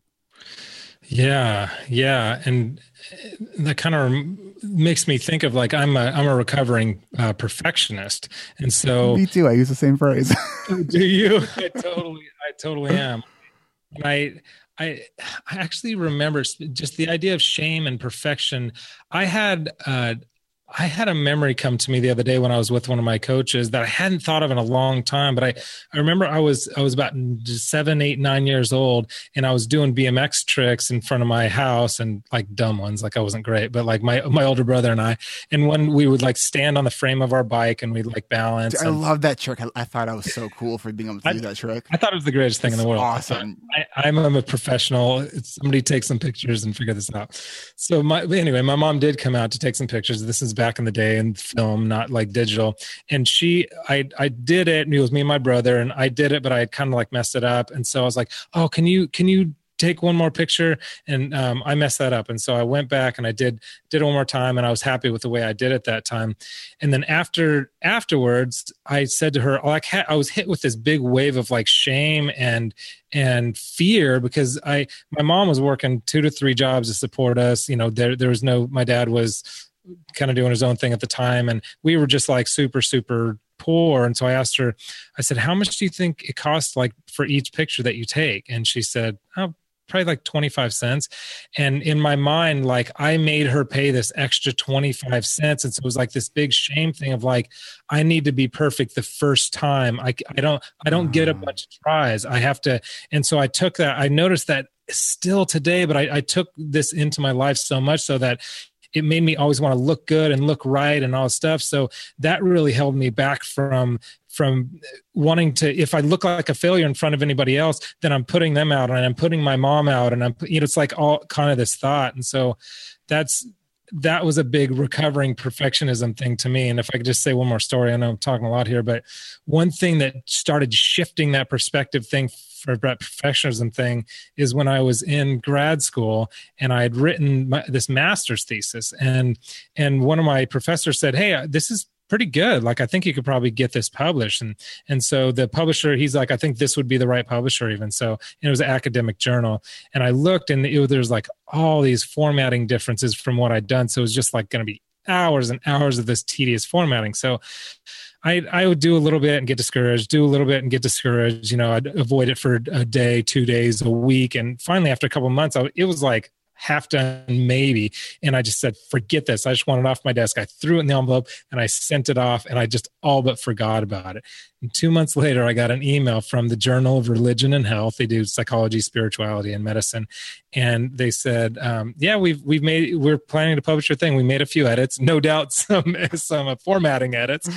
Yeah, yeah, and that kind of makes me think of like I'm a I'm a recovering uh, perfectionist, and so me too. I use the same phrase. do you? I totally, I totally am. And I I I actually remember just the idea of shame and perfection. I had uh, I had a memory come to me the other day when I was with one of my coaches that I hadn't thought of in a long time. But I, I remember I was I was about seven, eight, nine years old, and I was doing BMX tricks in front of my house, and like dumb ones, like I wasn't great, but like my my older brother and I, and when we would like stand on the frame of our bike and we'd like balance. Dude, I love that trick. I, I, thought I was so cool for being able to I, do that trick. I thought it was the greatest thing it's in the world. Awesome. I, am a professional. Somebody take some pictures and figure this out. So my anyway, my mom did come out to take some pictures. This is back in the day in film, not like digital. And she, I, I did it, and it was me and my brother, and I did it, but I had kind of like messed it up. And so I was like, "Oh, can you, can you take one more picture and um, i messed that up and so i went back and i did did one more time and i was happy with the way i did it that time and then after afterwards i said to her like i was hit with this big wave of like shame and and fear because i my mom was working two to three jobs to support us you know there there was no my dad was kind of doing his own thing at the time. And we were just like super super poor. And so i asked her i said how much do you think it costs like for each picture that you take? And she said oh probably like 25 cents. And in my mind like i made her pay this extra 25 cents. And so it was like this big shame thing of like i need to be perfect the first time. I, I don't i don't get a mm. bunch of tries. I have to and so i took that. I noticed that still today but I, I took this into my life so much so that it made me always want to look good and look right and all stuff. So that really held me back from from wanting to if i look like a failure in front of anybody else then i'm putting them out and i'm putting my mom out and i'm you know it's like all kind of this thought. And so that's that was a big recovering perfectionism thing to me. And if i could just say one more story i know i'm talking a lot here but one thing that started shifting that perspective thing for that perfectionism thing is when I was in grad school and I had written my, this master's thesis and and one of my professors said, "Hey, this is pretty good. Like, I think you could probably get this published. And, and so the publisher, he's like, I think this would be the right publisher even. So it was an academic journal. And I looked and it, there's like all these formatting differences from what I'd done. So it was just like going to be hours and hours of this tedious formatting. So I, I would do a little bit and get discouraged, do a little bit and get discouraged. You know, I'd avoid it for a day, two days, a week. And finally, after a couple months, I, it was like half done, maybe. And I just said, forget this. I just want it off my desk. I threw it in the envelope and I sent it off and I just all but forgot about it. And two months later, I got an email from the Journal of Religion and Health. They do psychology, spirituality, and medicine. And they said, um, yeah, we've, we've made, we're planning to publish your thing. We made a few edits, no doubt some, some formatting edits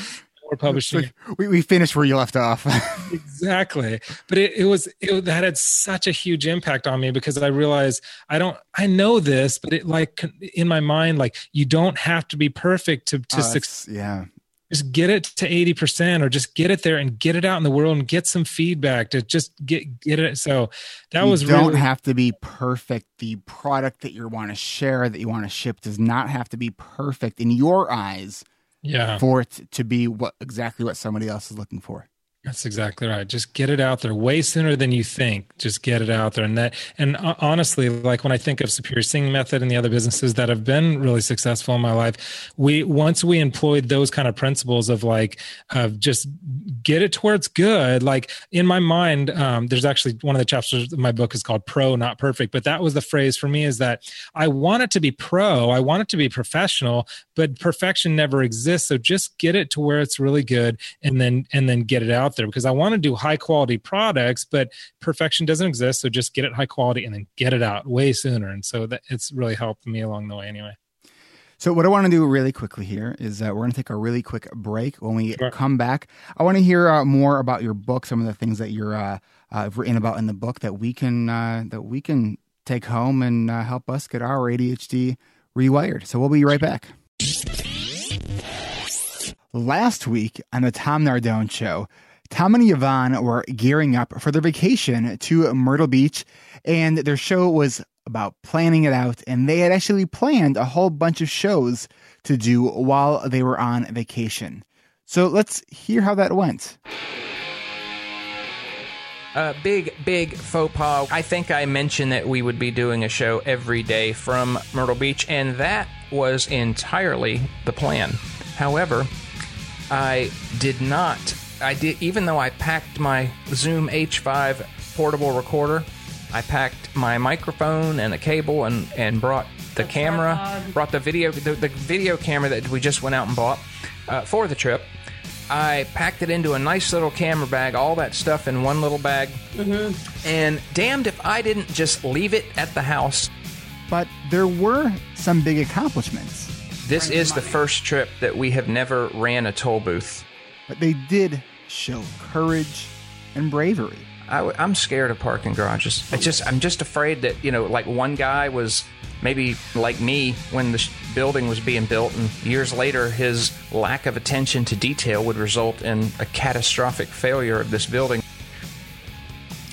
publishing. we, we finished where you left off. exactly. But it, it was, it, that had such a huge impact on me because I realized I don't, I know this, but it like in my mind, like you don't have to be perfect to, to uh, succeed. Yeah. Just get it to 80% or just get it there and get it out in the world and get some feedback to just get, get it. So that you was don't really, have to be perfect. The product that you want to share, that you want to ship does not have to be perfect in your eyes yeah. for it to be what exactly what somebody else is looking for that's exactly right. Just get it out there way sooner than you think. Just get it out there. And that, and honestly, like when I think of Superior Singing Method and the other businesses that have been really successful in my life, we, once we employed those kind of principles of like, of just get it to where it's good. Like in my mind, um, there's actually one of the chapters of my book is called Pro, Not Perfect. But that was the phrase for me is that I want it to be pro, I want it to be professional, but perfection never exists. So just get it to where it's really good and then, and then get it out there because I want to do high quality products, but perfection doesn't exist. So just get it high quality and then get it out way sooner. And so that it's really helped me along the way anyway. So what I want to do really quickly here is uh, we're going to take a really quick break. When we sure. come back, I want to hear uh, more about your book, some of the things that you're uh, uh written about in the book that we can uh, that we can take home and uh, help us get our ADHD rewired. So we'll be right back. Last week on the Tom Nardone Show, Tom and Yvonne were gearing up for their vacation to Myrtle Beach, and their show was about planning it out. And they had actually planned a whole bunch of shows to do while they were on vacation. So let's hear how that went. Uh, big, big faux pas. I think I mentioned that we would be doing a show every day from Myrtle Beach, and that was entirely the plan. However, I did not I did even though I packed my Zoom H5 portable recorder, I packed my microphone and a cable and and brought the, the camera, tripod. brought the video the, the, video camera that we just went out and bought uh, for the trip. I packed it into a nice little camera bag, all that stuff in one little bag. Mm-hmm. And damned if I didn't just leave it at the house. But there were some big accomplishments. This is the first trip that we have never ran a toll booth but they did show courage and bravery. I, am scared of parking garages. It's just I'm just afraid that you know, like one guy was maybe like me when the building was being built, and years later, his lack of attention to detail would result in a catastrophic failure of this building.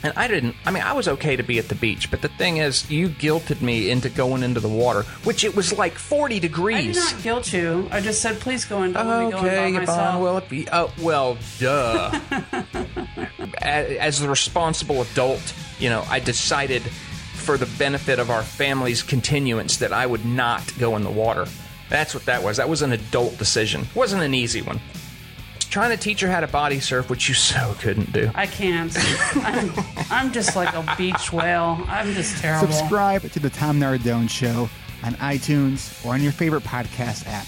And I didn't, I mean, I was okay to be at the beach, but the thing is, you guilted me into going into the water, which it was like 40 degrees. I did not guilt you. I just said, please go in. Don't okay, me go in by myself. Well, it be, oh, well, duh. as the responsible adult, you know, I decided for the benefit of our family's continuance that I would not go in the water. That's what that was. That was an adult decision. It wasn't an easy one trying to teach her how to body surf, which you so couldn't do. I can't. I'm, I'm just like a beach whale. I'm just terrible. Subscribe to the Tom Nardone Show on iTunes or on your favorite podcast app.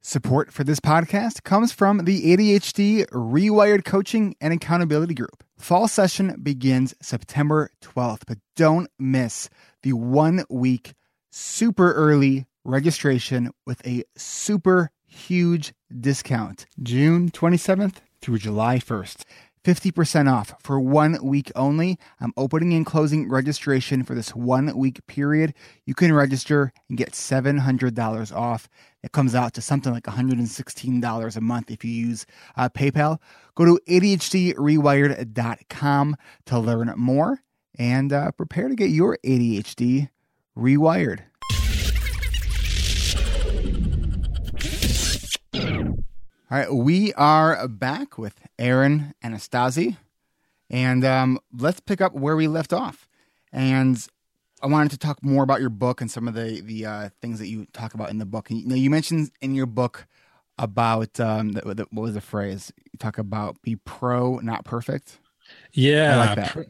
Support for this podcast comes from the ADHD Rewired Coaching and Accountability Group. Fall session begins September 12th, but don't miss the one week super early registration with a super huge discount June 27th through July 1st. 50% off for one week only. I'm opening and closing registration for this one week period. You can register and get $700 off. It comes out to something like $116 a month if you use uh, PayPal. Go to ADHDrewired.com to learn more and uh, prepare to get your ADHD rewired. All right, we are back with Aaron Anastasi, and um, let's pick up where we left off. And I wanted to talk more about your book and some of the the uh, things that you talk about in the book. And, you know, you mentioned in your book about um, the, the, what was the phrase? You talk about be pro, not perfect. Yeah, I like that. Pro,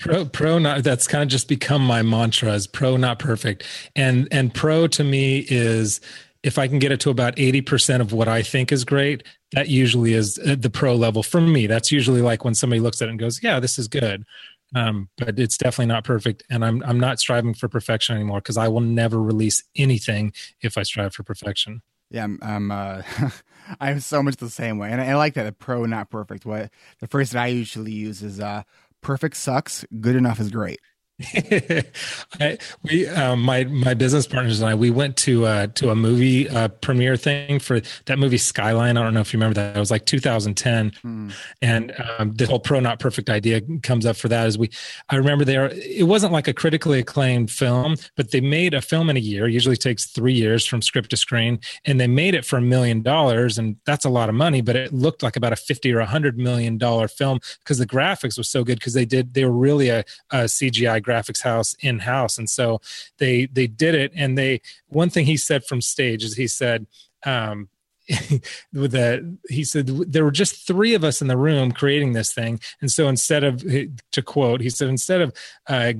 pro, pro, not. That's kind of just become my mantra: is pro, not perfect. And and pro to me is if I can get it to about 80% of what I think is great, that usually is uh, the pro level for me. That's usually like when somebody looks at it and goes, yeah, this is good. Um, but it's definitely not perfect. And I'm, I'm not striving for perfection anymore because I will never release anything if I strive for perfection. Yeah, I'm. I'm uh, I'm so much the same way, and I, I like that. A pro, not perfect. What the phrase that I usually use is uh, "perfect sucks, good enough is great." I, we um, my my business partners and I we went to uh, to a movie uh, premiere thing for that movie Skyline. I don't know if you remember that. It was like 2010, mm. and um, the whole pro not perfect idea comes up for that. As we, I remember there, it wasn't like a critically acclaimed film, but they made a film in a year. Usually takes three years from script to screen, and they made it for a million dollars, and that's a lot of money. But it looked like about a 50 or a hundred million dollar film because the graphics was so good because they did they were really a, a CGI graphics house in house and so they they did it. And they one thing he said from stage is he said um with that he said there were just three of us in the room creating this thing. And so instead of to quote he said instead of uh,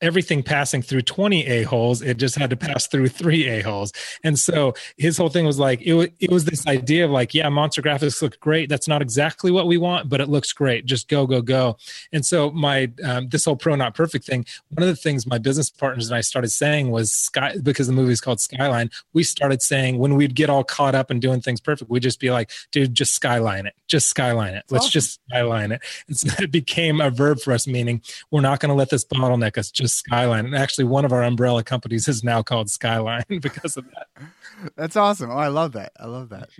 everything passing through 20 a-holes it just had to pass through three a-holes. And so his whole thing was like it, it was this idea of like yeah monster graphics look great that's not exactly what we want but it looks great just go go go. And so my um, this whole pro not perfect thing one of the things my business partners and i started saying was sky because the movie is called skyline we started saying when we'd get all caught up and doing things perfect we'd just be like dude just skyline it just skyline it let's awesome. just skyline it. And so it became a verb for us meaning we're not going to let this bottleneck us just Skyline. And actually, one of our umbrella companies is now called Skyline because of that. That's awesome. Oh, I love that. I love that.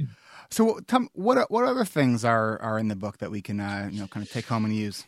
So, Tom, what what other things are are in the book that we can uh, you know kind of take home and use?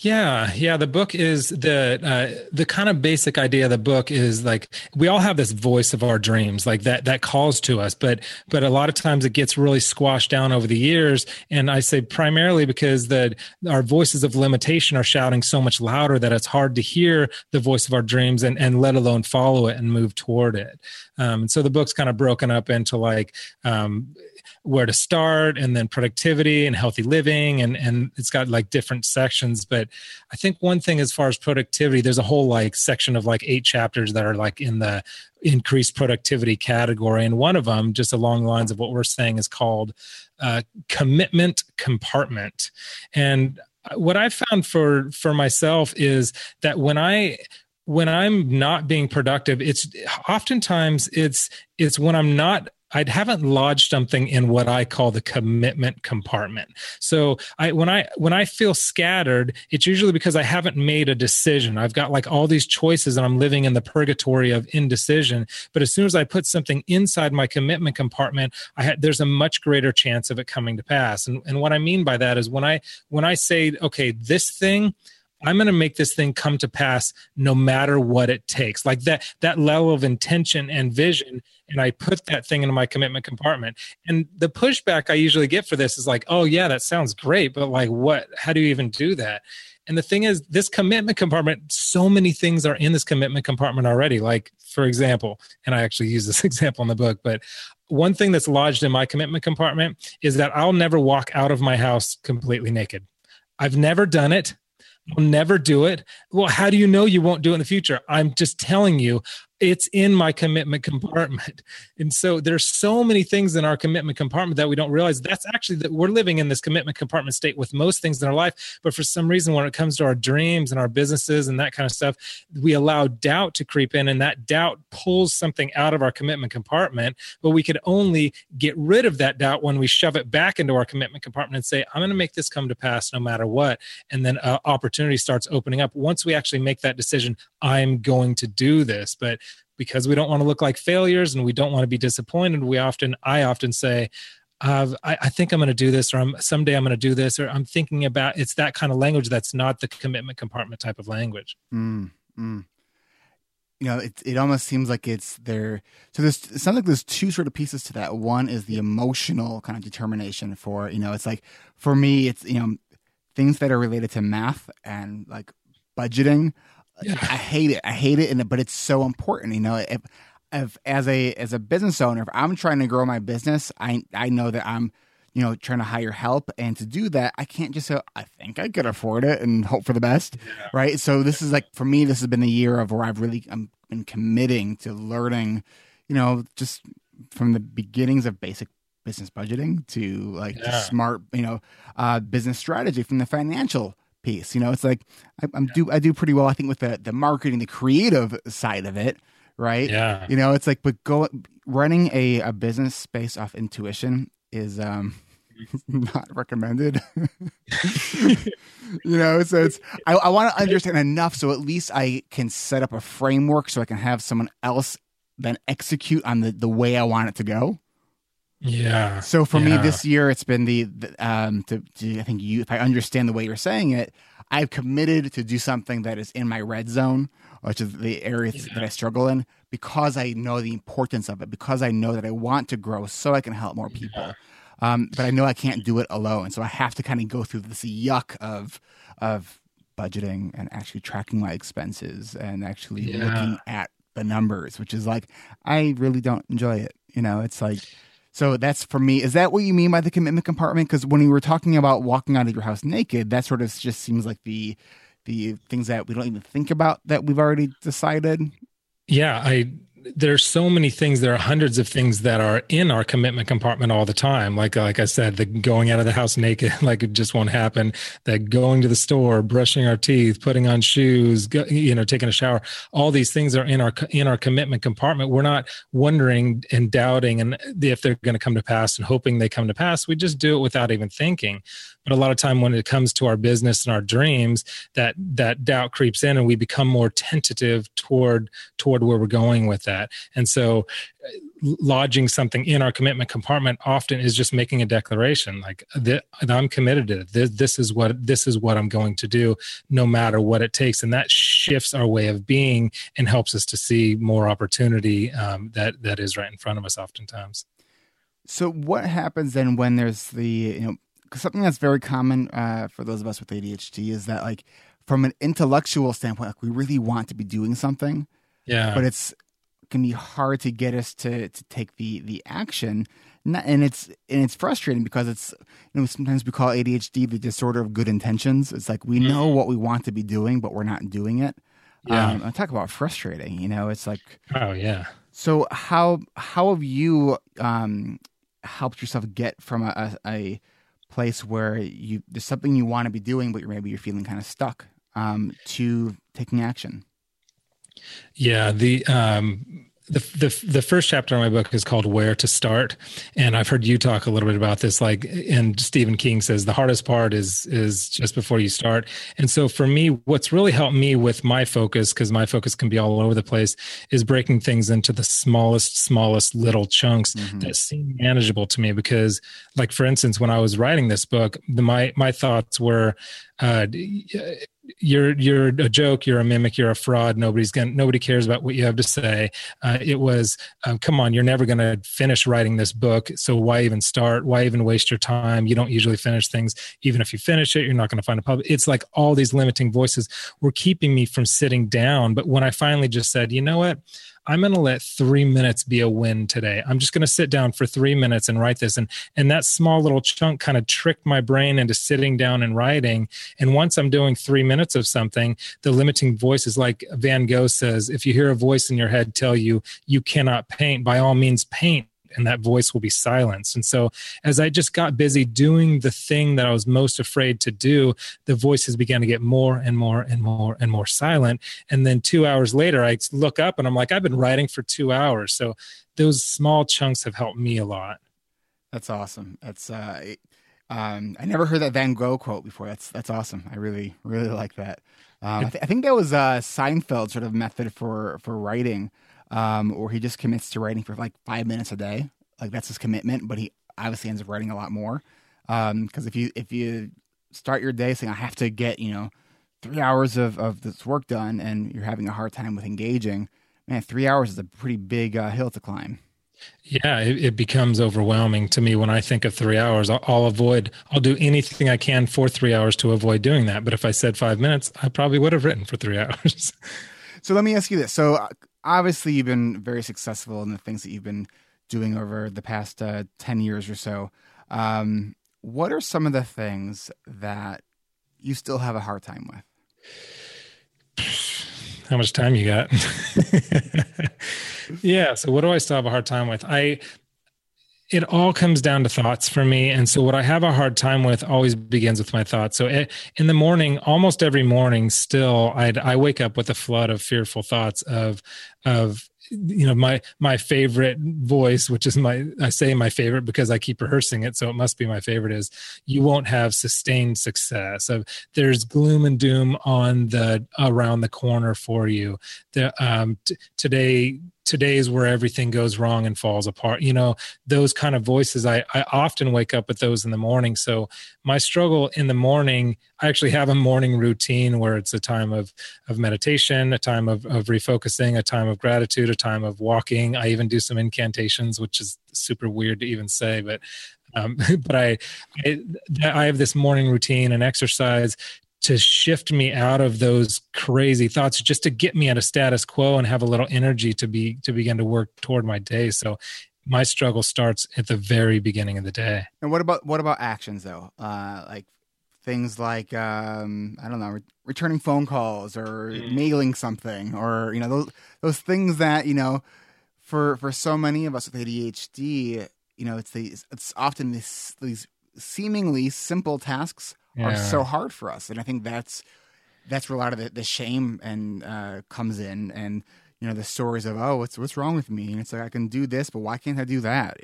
Yeah, yeah. The book is the uh, the kind of basic idea of the book is like we all have this voice of our dreams, like that that calls to us, but but a lot of times it gets really squashed down over the years. And I say primarily because the our voices of limitation are shouting so much louder that it's hard to hear the voice of our dreams and and let alone follow it and move toward it. Um, so the book's kind of broken up into like um, where to start and then productivity and healthy living. And and it's got like different sections but i think one thing as far as productivity there's a whole like section of like eight chapters that are like in the increased productivity category. And one of them just along the lines of what we're saying is called uh, commitment compartment. And what i found for for myself is that when i when i'm not being productive it's oftentimes it's it's when i'm not I haven't lodged something in what I call the commitment compartment. So I when I when I feel scattered, it's usually because I haven't made a decision. I've got like all these choices and I'm living in the purgatory of indecision. But as soon as I put something inside my commitment compartment, I had there's a much greater chance of it coming to pass. And and what I mean by that is when I when I say, okay, this thing I'm going to make this thing come to pass no matter what it takes. Like that that level of intention and vision and I put that thing into my commitment compartment. And the pushback I usually get for this is like, "Oh yeah, that sounds great, but like what how do you even do that?" And the thing is, this commitment compartment, so many things are in this commitment compartment already. Like, for example, and I actually use this example in the book, but one thing that's lodged in my commitment compartment is that I'll never walk out of my house completely naked. I've never done it. I'll never do it. Well, how do you know you won't do it in the future? I'm just telling you, it's in my commitment compartment. And so there's so many things in our commitment compartment that we don't realize. That's actually that we're living in this commitment compartment state with most things in our life. But for some reason when it comes to our dreams and our businesses and that kind of stuff we allow doubt to creep in and that doubt pulls something out of our commitment compartment. But we could only get rid of that doubt when we shove it back into our commitment compartment and say i'm going to make this come to pass no matter what. And then uh, opportunity starts opening up once we actually make that decision i'm going to do this. But because we don't want to look like failures and we don't want to be disappointed we often i often say I, I, think I'm going to do this, or I'm someday I'm going to do this, or I'm thinking about. It's that kind of language that's not the commitment compartment type of language. Mm, mm. you know, it it almost seems like it's there. So there's it sounds like there's two sort of pieces to that. One is the emotional kind of determination for you know, it's like for me, it's you know, things that are related to math and like budgeting. Yeah. I hate it. I hate it, and but it's so important. You know, if if as a as a business owner, if I'm trying to grow my business, I I know that I'm you know trying to hire help, and to do that, I can't just say I think I could afford it and hope for the best, right? So this is like for me, this has been a year of where I've really I'm been committing to learning, you know, just from the beginnings of basic business budgeting to like Yeah. smart, you know, uh, business strategy from the financial piece. You know, it's like I, I'm do I do pretty well, I think, with the the marketing, the creative side of it, right? Yeah. You know, it's like, but go running a, a business based off intuition is um not recommended. you know, so it's I, I want to understand enough so at least I can set up a framework so I can have someone else then execute on the the way I want it to go. Yeah. So for me this year, it's been the, the um to, to I think you if I understand the way you're saying it, I've committed to do something that is in my red zone, which is the area that I struggle in, because I know the importance of it, because I know that I want to grow, so I can help more people. Um, but I know I can't do it alone, so I have to kind of go through this yuck of of budgeting and actually tracking my expenses and actually Yeah. looking at the numbers, which is like I really don't enjoy it. You know, it's like so that's for me. Is that what you mean by the commitment compartment? Because when we were talking about walking out of your house naked, that sort of just seems like the the things that we don't even think about that we've already decided. Yeah, I there's so many things there are hundreds of things that are in our commitment compartment all the time. Like like i said the going out of the house naked like it just won't happen. That going to the store brushing our teeth putting on shoes you know taking a shower. All these things are in our in our commitment compartment. We're not wondering and doubting and if they're going to come to pass and hoping they come to pass. We just do it without even thinking but a lot of time when it comes to our business and our dreams that that doubt creeps in and we become more tentative toward toward where we're going with that. And so uh, lodging something in our commitment compartment often is just making a declaration like that i'm committed to this, this is what this is what i'm going to do no matter what it takes. And that shifts our way of being and helps us to see more opportunity um, that that is right in front of us oftentimes. So what happens then when there's the you know something that's very common uh, for those of us with ADHD is that like from an intellectual standpoint, like we really want to be doing something, yeah but it's can be hard to get us to to take the the action. Not, and it's and it's frustrating because it's you know sometimes we call ADHD the disorder of good intentions. It's like we know what we want to be doing, but we're not doing it. Yeah. Um, I talk about frustrating. You know, it's like oh yeah so how how have you um, helped yourself get from a, a, a place where you there's something you want to be doing, but maybe you're feeling kind of stuck um, to taking action? Yeah, the um the, the the first chapter of my book is called Where to Start, and I've heard you talk a little bit about this. Like, and Stephen King says the hardest part is is just before you start. And so for me, what's really helped me with my focus, because my focus can be all over the place, is breaking things into the smallest, smallest little chunks that seem manageable to me. Because, like for instance, when I was writing this book, the, my my thoughts were. Uh, you're you're a joke you're a mimic you're a fraud nobody's gonna nobody cares about what you have to say. Uh, it was um, come on you're never gonna finish writing this book so why even start? Why even waste your time? You don't usually finish things. Even if you finish it you're not gonna find a public it's like all these limiting voices were keeping me from sitting down. But when i finally just said you know what I'm going to let three minutes be a win today. I'm just going to sit down for three minutes and write this. And, and that small little chunk kind of tricked my brain into sitting down and writing. And once I'm doing three minutes of something, the limiting voice is like Van Gogh says, if you hear a voice in your head tell you, you cannot paint, by all means paint and that voice will be silenced. And so, as I just got busy doing the thing that I was most afraid to do, the voices began to get more and more and more and more silent. And then two hours later, I look up and I'm like, I've been writing for two hours. So, those small chunks have helped me a lot. That's awesome. That's uh, um, I never heard that Van Gogh quote before. That's that's awesome. I really really like that. Um, I, th- I think that was uh, Seinfeld sort of method for for writing, um, or he just commits to writing for like five minutes a day. Like that's his commitment, but he obviously ends up writing a lot more. Because if you if you start your day saying I have to get you know three hours of of this work done, and you're having a hard time with engaging, man, three hours is a pretty big uh, hill to climb. Yeah, it, it, becomes overwhelming to me when I think of three hours. I'll, I'll, avoid, I'll do anything I can for three hours to avoid doing that. But if I said five minutes, I probably would have written for three hours. so let me ask you this. So uh, obviously, you've been very successful in the things that you've been doing over the past uh, 10 years or so. Um, what are some of the things that you still have a hard time with? How much time you got? yeah. So what do I still have a hard time with? I it all comes down to thoughts for me. And so what i have a hard time with always begins with my thoughts. So it, in the morning almost every morning still i i wake up with a flood of fearful thoughts of of you know my my favorite voice which is my i say my favorite because i keep rehearsing it. So it must be my favorite is you won't have sustained success. Of there's gloom and doom on the around the corner for you. The um t- today today's where everything goes wrong and falls apart you know those kind of voices i i often wake up with those in the morning. So my struggle in the morning i actually have a morning routine where it's a time of of meditation a time of of refocusing a time of gratitude a time of walking. I even do some incantations which is super weird to even say but um, but I, I, I have this morning routine and exercise to shift me out of those crazy thoughts just to get me at a status quo and have a little energy to be to begin to work toward my day. So my struggle starts at the very beginning of the day. And what about what about actions though? Uh like things like um i don't know re- returning phone calls or mm. mailing something or you know those those things that you know for for so many of us with adhd you know it's these it's often this these seemingly simple tasks yeah. are so hard for us, and I think that's that's where a lot of the, the shame and uh, comes in, and you know the stories of oh what's what's wrong with me, and it's like I can do this, but why can't I do that?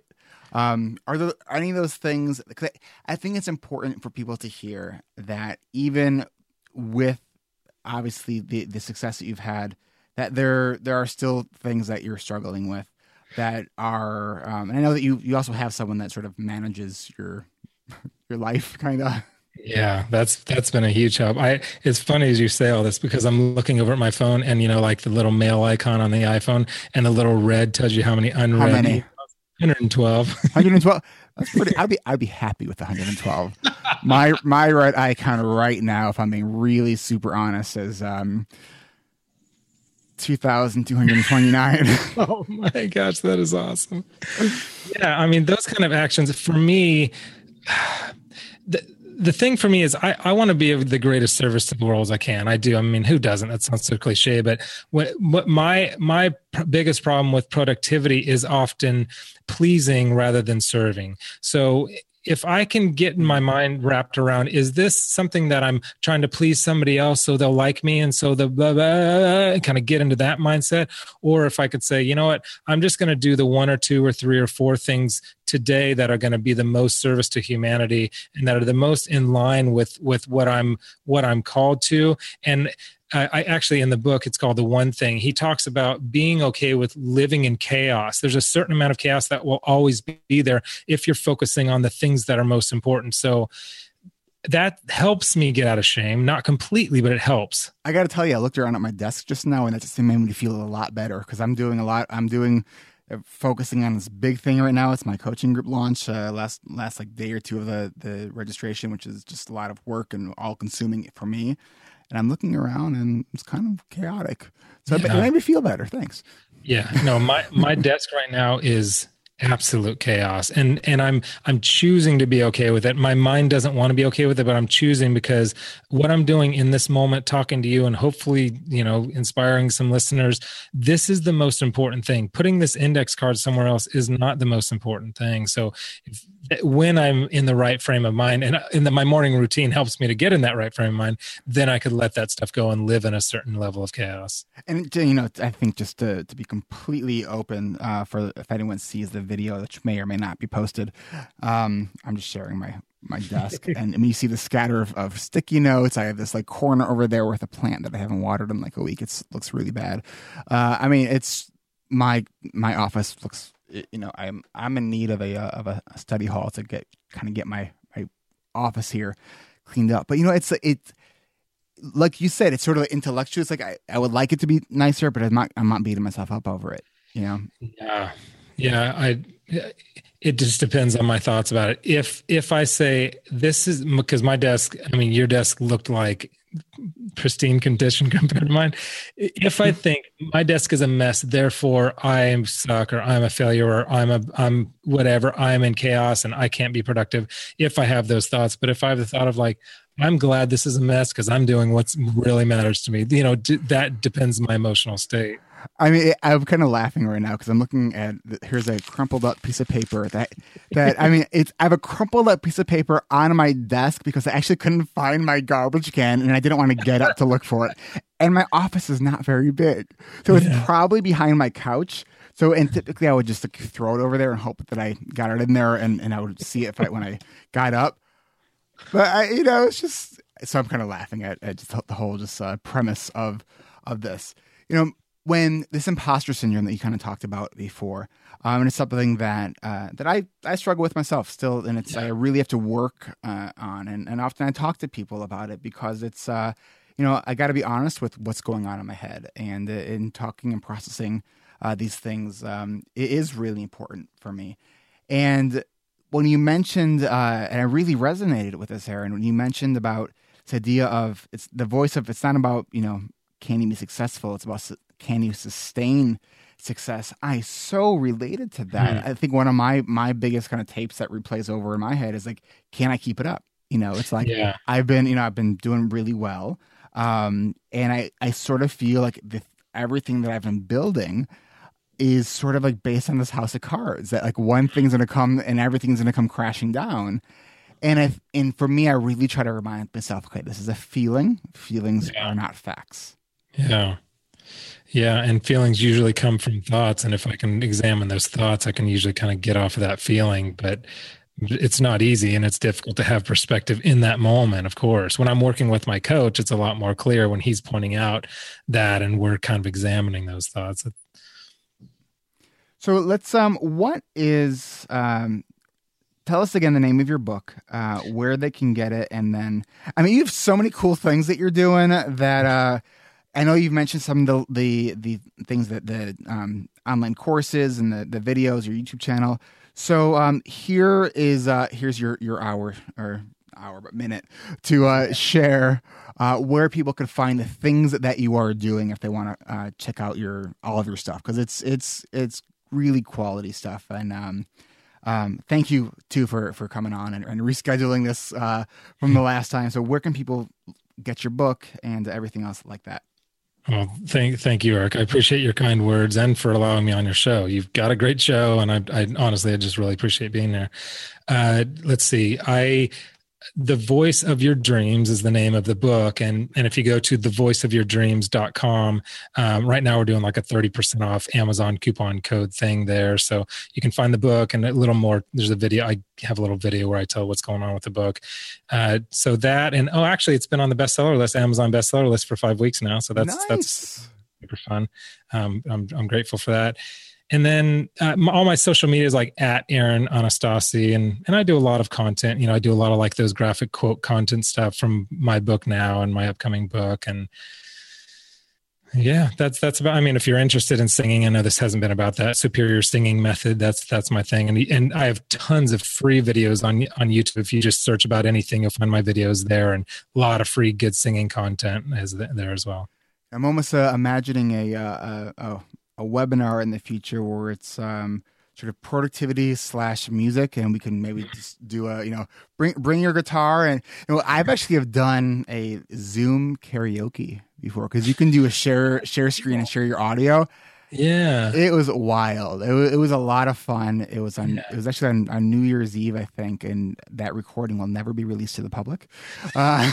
Um, are there any of those things? Cause I, I think it's important for people to hear that even with obviously the the success that you've had, that there there are still things that you're struggling with that are. Um, and I know that you you also have someone that sort of manages your your life, kind of. Yeah, that's that's been a huge help. I it's funny as you say all this because I'm looking over at my phone and you know like the little mail icon on the iPhone and the little red tells you how many unread. How many? 112. 112. That's pretty. I'd be I'd be happy with 112. my my red icon right now, if I'm being really super honest, is um 2,229. oh my gosh, that is awesome. Yeah, I mean, those kind of actions for me, the, the thing for me is I, I want to be of the greatest service to the world as I can. I do. I mean, who doesn't? That sounds so cliche, but what, what my my biggest problem with productivity is often pleasing rather than serving. So if I can get in my mind wrapped around, is this something that I'm trying to please somebody else so they'll like me and so the blah, blah, kind of get into that mindset? Or if I could say, you know what, I'm just going to do the one or two or three or four things today that are going to be the most service to humanity and that are the most in line with with what I'm what I'm called to. And I actually in the book it's called the one thing. He talks about being okay with living in chaos. There's a certain amount of chaos that will always be there if you're focusing on the things that are most important. So that helps me get out of shame not completely but it helps. I gotta tell you i looked around at my desk just now and that just made me feel a lot better because i'm doing a lot i'm doing uh, focusing on this big thing right now. It's my coaching group launch uh, last last like day or two of the the registration which is just a lot of work and all consuming for me and I'm looking around and it's kind of chaotic. So yeah. it made me feel better. Thanks. Yeah. No, my my desk right now is absolute chaos. And and i'm i'm choosing to be okay with it. My mind doesn't want to be okay with it but i'm choosing because what i'm doing in this moment talking to you and hopefully you know inspiring some listeners this is the most important thing. Putting this index card somewhere else is not the most important thing. So if, when i'm in the right frame of mind and in my morning routine helps me to get in that right frame of mind then i could let that stuff go and live in a certain level of chaos. And you know i think just to, to be completely open uh, for if anyone sees the video, which may or may not be posted. Um, I'm just sharing my my desk, and when you see the scatter of, of, sticky notes, I have this like corner over there with a plant that I haven't watered in like a week. It looks really bad. Uh, I mean, it's my my office looks. You know, I'm I'm in need of a uh, of a study hall to get kind of get my my office here cleaned up. But you know, it's it like you said, it's sort of intellectual. It's like I, I would like it to be nicer, but I'm not I'm not beating myself up over it. You know? Yeah, yeah. I it just depends on my thoughts about it. If if I say this is because my desk, I mean, your desk looked like pristine condition compared to mine. If I think my desk is a mess, therefore I am suck or I'm a failure or I'm a I'm whatever, I'm in chaos and I can't be productive if I have those thoughts. But if I have the thought of like, I'm glad this is a mess because I'm doing what really matters to me, you know, d- that depends on my emotional state. I mean, I'm kind of laughing right now because I'm looking at here's a crumpled up piece of paper that that I mean, it's I have a crumpled up piece of paper on my desk because I actually couldn't find my garbage can and I didn't want to get up to look for it. And my office is not very big, so it's yeah. probably behind my couch. So, and typically I would just like, throw it over there and hope that I got it in there and, and I would see it I, when I got up. But I, you know, it's just so I'm kind of laughing at, at just the whole just uh, premise of of this. You know, when this imposter syndrome that you kind of talked about before, um, and it's something that uh, that I, I struggle with myself still, and it's yeah. I really have to work uh, on, and, and often I talk to people about it because it's uh, you know I got to be honest with what's going on in my head, and uh, in talking and processing uh, these things, um, it is really important for me. And when you mentioned, uh, and I really resonated with this, Aaron, when you mentioned about this idea of it's the voice of it's not about you know can you be successful, it's about can you sustain success? I so related to that. Mm. i think one of my my biggest kind of tapes that replays over in my head is like can i keep it up? You know it's like yeah. i've been you know i've been doing really well um and i i sort of feel like the, everything that i've been building is sort of like based on this house of cards that like one thing's gonna come and everything's gonna come crashing down. And if and for me i really try to remind myself okay this is a feeling. Feelings yeah. are not facts. Yeah yeah, and feelings usually come from thoughts. And if I can examine those thoughts, I can usually kind of get off of that feeling. But it's not easy and it's difficult to have perspective in that moment, of course. When I'm working with my coach, it's a lot more clear when he's pointing out that and we're kind of examining those thoughts. So let's um what is um tell us again the name of your book, uh, where they can get it, and then I mean you have so many cool things that you're doing that uh I know you've mentioned some of the the, the things that the um, online courses and the, the videos, your YouTube channel. So um, here is uh, here's your your hour or hour but minute to uh, share uh, where people could find the things that you are doing if they want to uh, check out your all of your stuff because it's it's it's really quality stuff and um, um, thank you too for for coming on and, and rescheduling this uh, from the last time. So where can people get your book and everything else like that? Well, thank thank you, Eric. I appreciate your kind words and for allowing me on your show. You've got a great show, and I, I honestly, I just really appreciate being there. Uh, let's see. I the voice of your dreams is the name of the book. And and if you go to thevoiceofyourdreams.com um, right now we're doing like a 30% off amazon coupon code thing there. So you can find the book and a little more. There's a video. I have a little video where i tell what's going on with the book. Uh, so that and oh actually it's been on the bestseller list amazon bestseller list for five weeks now. So that's nice. that's super fun. Um, I'm, I'm grateful for that and then uh, all my social media is like at Aaron Anastasi, and and I do a lot of content. You know, I do a lot of like those graphic quote content stuff from my book now and my upcoming book, and yeah, that's that's about. I mean, if you're interested in singing, I know this hasn't been about that superior singing method. That's that's my thing, and and I have tons of free videos on on YouTube. If you just search about anything, you'll find my videos there, and a lot of free good singing content is there as well. I'm almost uh, imagining a, uh, a, a webinar in the future where it's um, sort of productivity slash music, and we can maybe just do a you know bring bring your guitar and you know I've actually have done a Zoom karaoke before because you can do a share share screen and share your audio. Yeah, it was wild. It was, it was a lot of fun. It was on. Yeah. It was actually on, on, New Year's Eve, I think, and that recording will never be released to the public. Uh,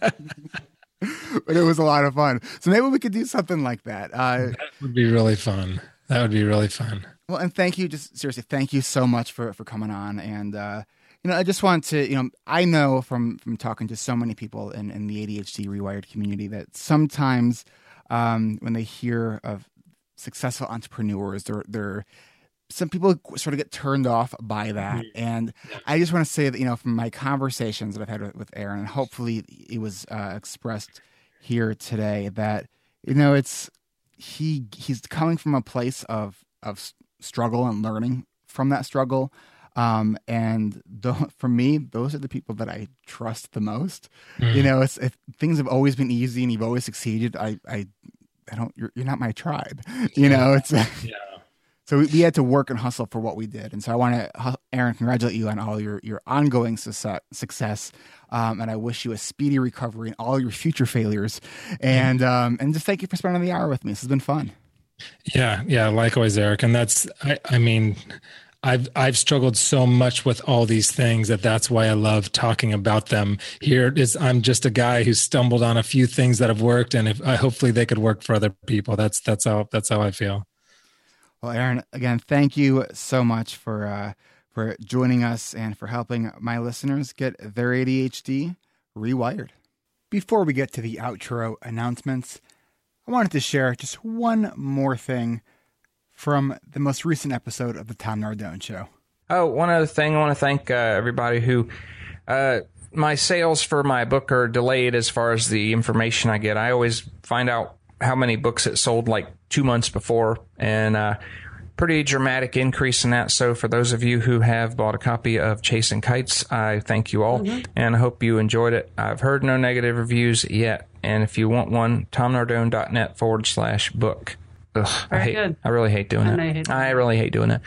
but it was a lot of fun. So maybe we could do something like that. Uh, that would be really fun. That would be really fun. Well, and thank you. Just seriously, thank you so much for for coming on. And uh, you know, I just want to, you know, I know from from talking to so many people in in the ADHD rewired community that sometimes um, when they hear of successful entrepreneurs, they're they're some people sort of get turned off by that. And I just want to say that, you know, from my conversations that I've had with, Aaron, and hopefully it was uh, expressed here today, that, you know, it's he he's coming from a place of of struggle and learning from that struggle. Um, and the, for me, those are the people that I trust the most. You know, it's if things have always been easy and you've always succeeded, I I, I don't. You're, you're not my tribe. You know, it's. Yeah. So we, we had to work and hustle for what we did, and so I want to, Aaron, congratulate you on all your your ongoing success, success um, and I wish you a speedy recovery and all your future failures, and um, and just thank you for spending the hour with me. This has been fun. Yeah, yeah, likewise, Eric. And that's, I, I mean, I've I've struggled so much with all these things that that's why I love talking about them. Here is I'm just a guy who stumbled on a few things that have worked, and if I hopefully they could work for other people. That's that's how that's how I feel. Well, Aaron, again, thank you so much for uh, for joining us and for helping my listeners get their ADHD rewired. Before we get to the outro announcements, I wanted to share just one more thing from the most recent episode of the Tom Nardone Show. Oh, one other thing, I want to thank uh, everybody who. Uh, my sales for my book are delayed as far as the information I get. I always find out how many books it sold like two months before, and uh, pretty dramatic increase in that. So, for those of you who have bought a copy of Chasing Kites, I thank you all, and I hope you enjoyed it. I've heard no negative reviews yet, and if you want one, tomnardone.net forward slash book. Ugh, I Very hate. good. I really hate doing I that. hate I really hate doing that.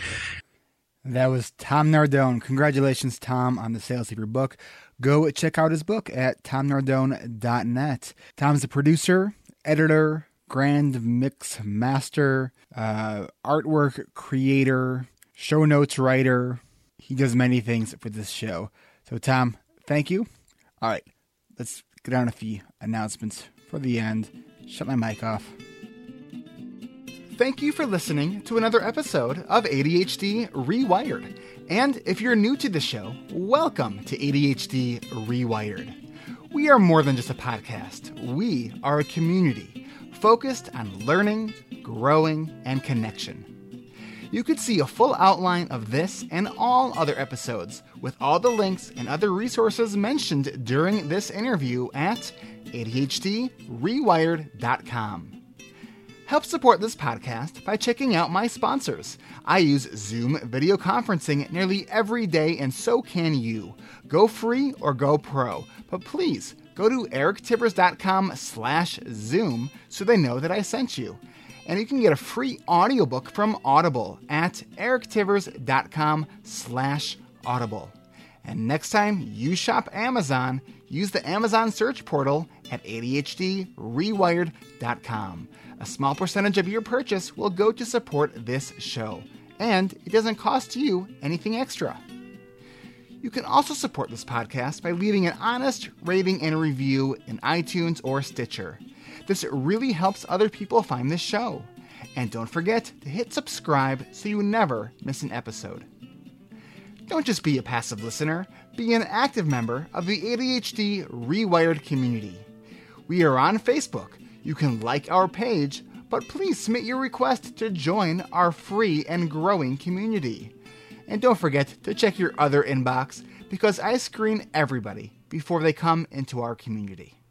That was Tom Nardone. Congratulations, Tom, on the sales of your book. Go check out his book at tomnardone.net. Tom's the producer, editor, grand mix master, uh, artwork creator, show notes writer. He does many things for this show. So, Tom, thank you. All right, let's get on with the announcements for the end. Shut my mic off. Thank you for listening to another episode of ADHD Rewired. And if you're new to the show, welcome to ADHD Rewired. We are more than just a podcast, we are a community focused on learning, growing, and connection. You could see a full outline of this and all other episodes with all the links and other resources mentioned during this interview at ADHDrewired.com. Help support this podcast by checking out my sponsors. I use Zoom video conferencing nearly every day, and so can you. Go free or go pro, but please go to erictivnan.com slash Zoom so they know that I sent you. And you can get a free audiobook from Audible at erictivnan.com slash audible. And next time you shop Amazon, use the Amazon search portal at ADHDrewired.com. A small percentage of your purchase will go to support this show, and it doesn't cost you anything extra. You can also support this podcast by leaving an honest rating and review in iTunes or Stitcher. This really helps other people find this show. And don't forget to hit subscribe so you never miss an episode. Don't just be a passive listener, be an active member of the ADHD Rewired community. We are on Facebook. You can like our page, but please submit your request to join our free and growing community. And don't forget to check your other inbox because I screen everybody before they come into our community.